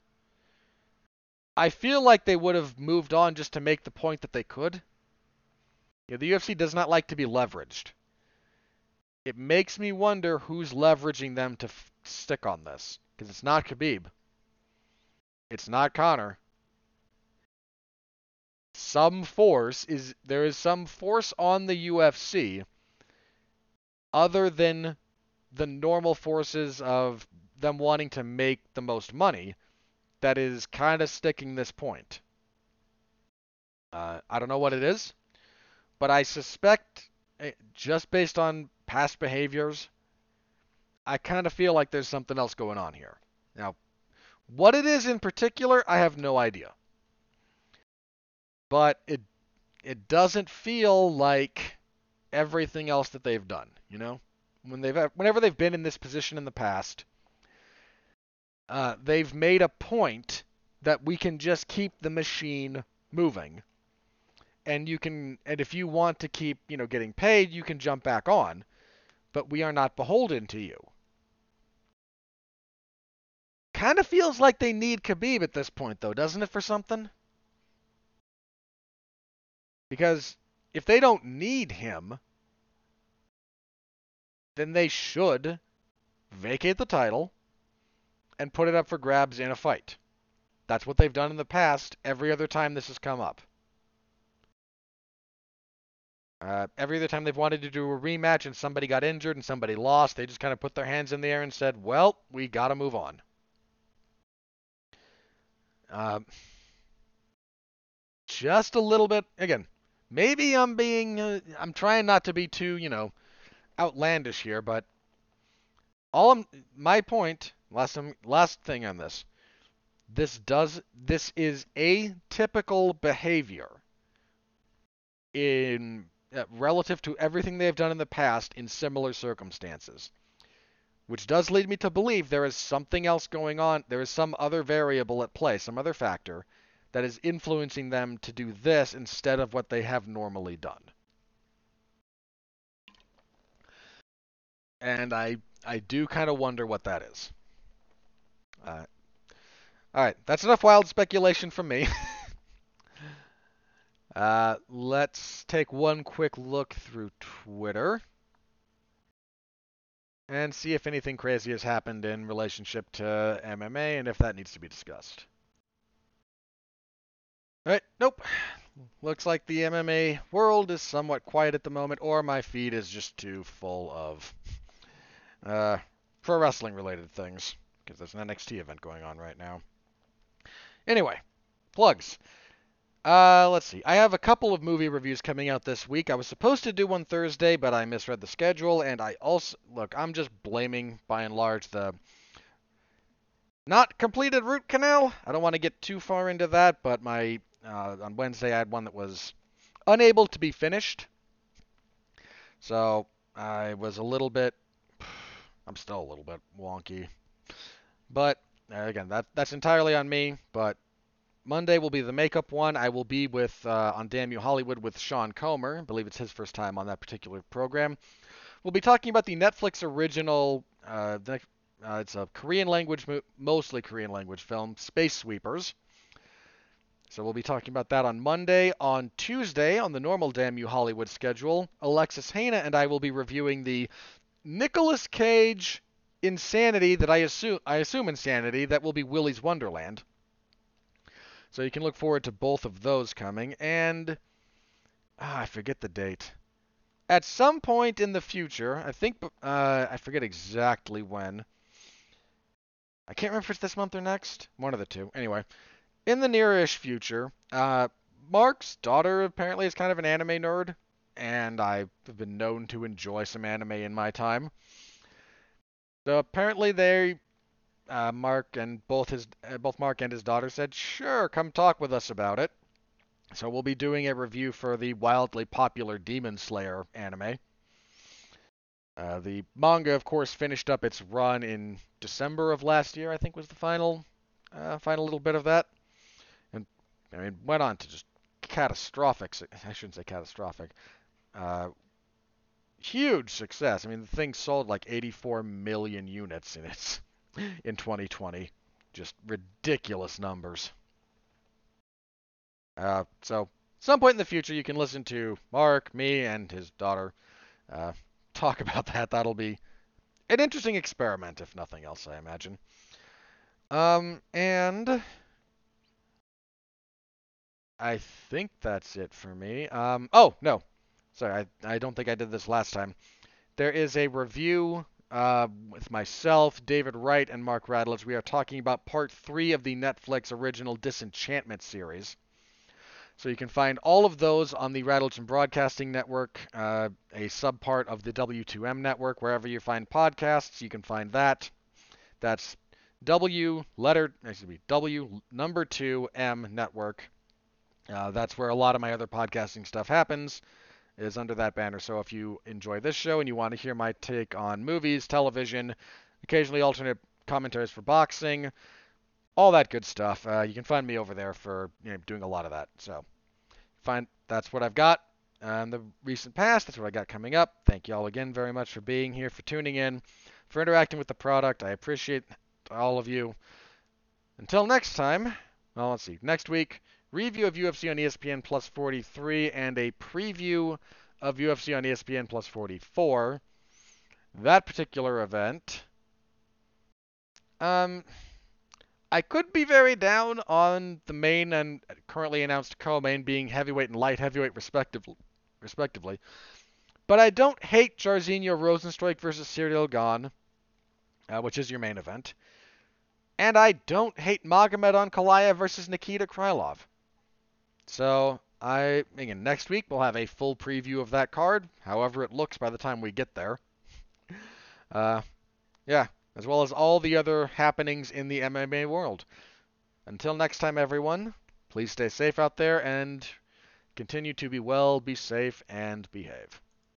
I feel like they would have moved on just to make the point that they could. The UFC does not like to be leveraged. It makes me wonder who's leveraging them to f- stick on this because it's not Khabib. It's not Conor. Some force is there is some force on the UFC other than the normal forces of them wanting to make the most money that is kind of sticking this point. Uh, I don't know what it is, but I suspect, eh, just based on past behaviors, I kind of feel like there's something else going on here. Now, what it is in particular, I have no idea. but it it doesn't feel like everything else that they've done. You know, when they've whenever they've been in this position in the past, uh, they've made a point that we can just keep the machine moving, and you can and if you want to keep you know getting paid, you can jump back on, but we are not beholden to you. Kind of feels like they need Khabib at this point, though, doesn't it, for something? Because if they don't need him, then they should vacate the title and put it up for grabs in a fight. That's what they've done in the past every other time this has come up. Uh, every other time they've wanted to do a rematch and somebody got injured and somebody lost, they just kind of put their hands in the air and said, well, we got to move on. Uh, just a little bit, again, maybe I'm being, uh, I'm trying not to be too, you know, outlandish here, but all I'm, my point, last, last thing on this, this does, this is atypical behavior in uh, relative to everything they have done in the past in similar circumstances. Which does lead me to believe there is something else going on. There is some other variable at play, some other factor that is influencing them to do this instead of what they have normally done. And I I do kind of wonder what that is. Uh, all right, that's enough wild speculation from me. uh, let's take one quick look through Twitter and see if anything crazy has happened in relationship to MMA and if that needs to be discussed. Alright, nope. Looks like the MMA world is somewhat quiet at the moment, or my feed is just too full of uh, pro wrestling related things, because there's an NXT event going on right now. Anyway, plugs. Uh, let's see. I have a couple of movie reviews coming out this week. I was supposed to do one Thursday, but I misread the schedule, and I also look. I'm just blaming, by and large, the not completed root canal. I don't want to get too far into that, but my uh, on Wednesday I had one that was unable to be finished, so I was a little bit. I'm still a little bit wonky, but uh, again, that that's entirely on me. But Monday will be the makeup one. I will be with uh, on Damn You Hollywood with Sean Comer. I believe it's his first time on that particular program. We'll be talking about the Netflix original. Uh, the, uh, it's a Korean language, mostly Korean language film, Space Sweepers. So we'll be talking about that on Monday. On Tuesday, on the normal Damn You Hollywood schedule, Alexis Hejna and I will be reviewing the Nicolas Cage insanity that I assume I assume insanity that will be Willy's Wonderland. So you can look forward to both of those coming. And ah, I forget the date. At some point in the future, I think uh, I forget exactly when. I can't remember if it's this month or next. One of the two. Anyway, in the nearish future, uh, Mark's daughter apparently is kind of an anime nerd, and I've been known to enjoy some anime in my time. So apparently they uh, Mark and both his uh, both Mark and his daughter said, "Sure, come talk with us about it." So we'll be doing a review for the wildly popular Demon Slayer anime. Uh, the manga, of course, finished up its run in December of last year. I think was the final uh, final little bit of that, and I mean went on to just catastrophic. I shouldn't say catastrophic. Uh, huge success. I mean, the thing sold like 84 million units in its in 2020. Just ridiculous numbers. Uh, so, some point in the future, you can listen to Mark, me, and his daughter uh, talk about that. That'll be an interesting experiment, if nothing else, I imagine. Um, and I think that's it for me. Um, oh, no. Sorry, I, I don't think I did this last time. There is a review uh, with myself, David Wright, and Mark Radulich. We are talking about part three of the Netflix original Disenchantment series. So you can find all of those on the and Broadcasting Network, uh, a subpart of the W2M network. Wherever you find podcasts, you can find that. That's W letter excuse me W number two M network. Uh, that's where a lot of my other podcasting stuff happens, is under that banner. So if you enjoy this show and you want to hear my take on movies, television, occasionally alternate commentaries for boxing, all that good stuff, uh, you can find me over there for you know, doing a lot of that. So find that's what I've got in the recent past. That's what I got coming up. Thank you all again very much for being here, for tuning in, for interacting with the product. I appreciate all of you. Until next time, well, let's see. Next week, review of UFC on ESPN Plus 43 and a preview of UFC on ESPN Plus 44. That particular event. Um, I could be very down on the main and currently announced co-main being heavyweight and light heavyweight respectively, respectively. But I don't hate Jairzinho Rozenstruik versus Ciryl Gane, uh, which is your main event. And I don't hate Magomed Ankalaev versus Nikita Krylov. So I again next week we'll have a full preview of that card, however it looks by the time we get there. Uh, yeah, as well as all the other happenings in the MMA world. Until next time, everyone, please stay safe out there and continue to be well, be safe, and behave.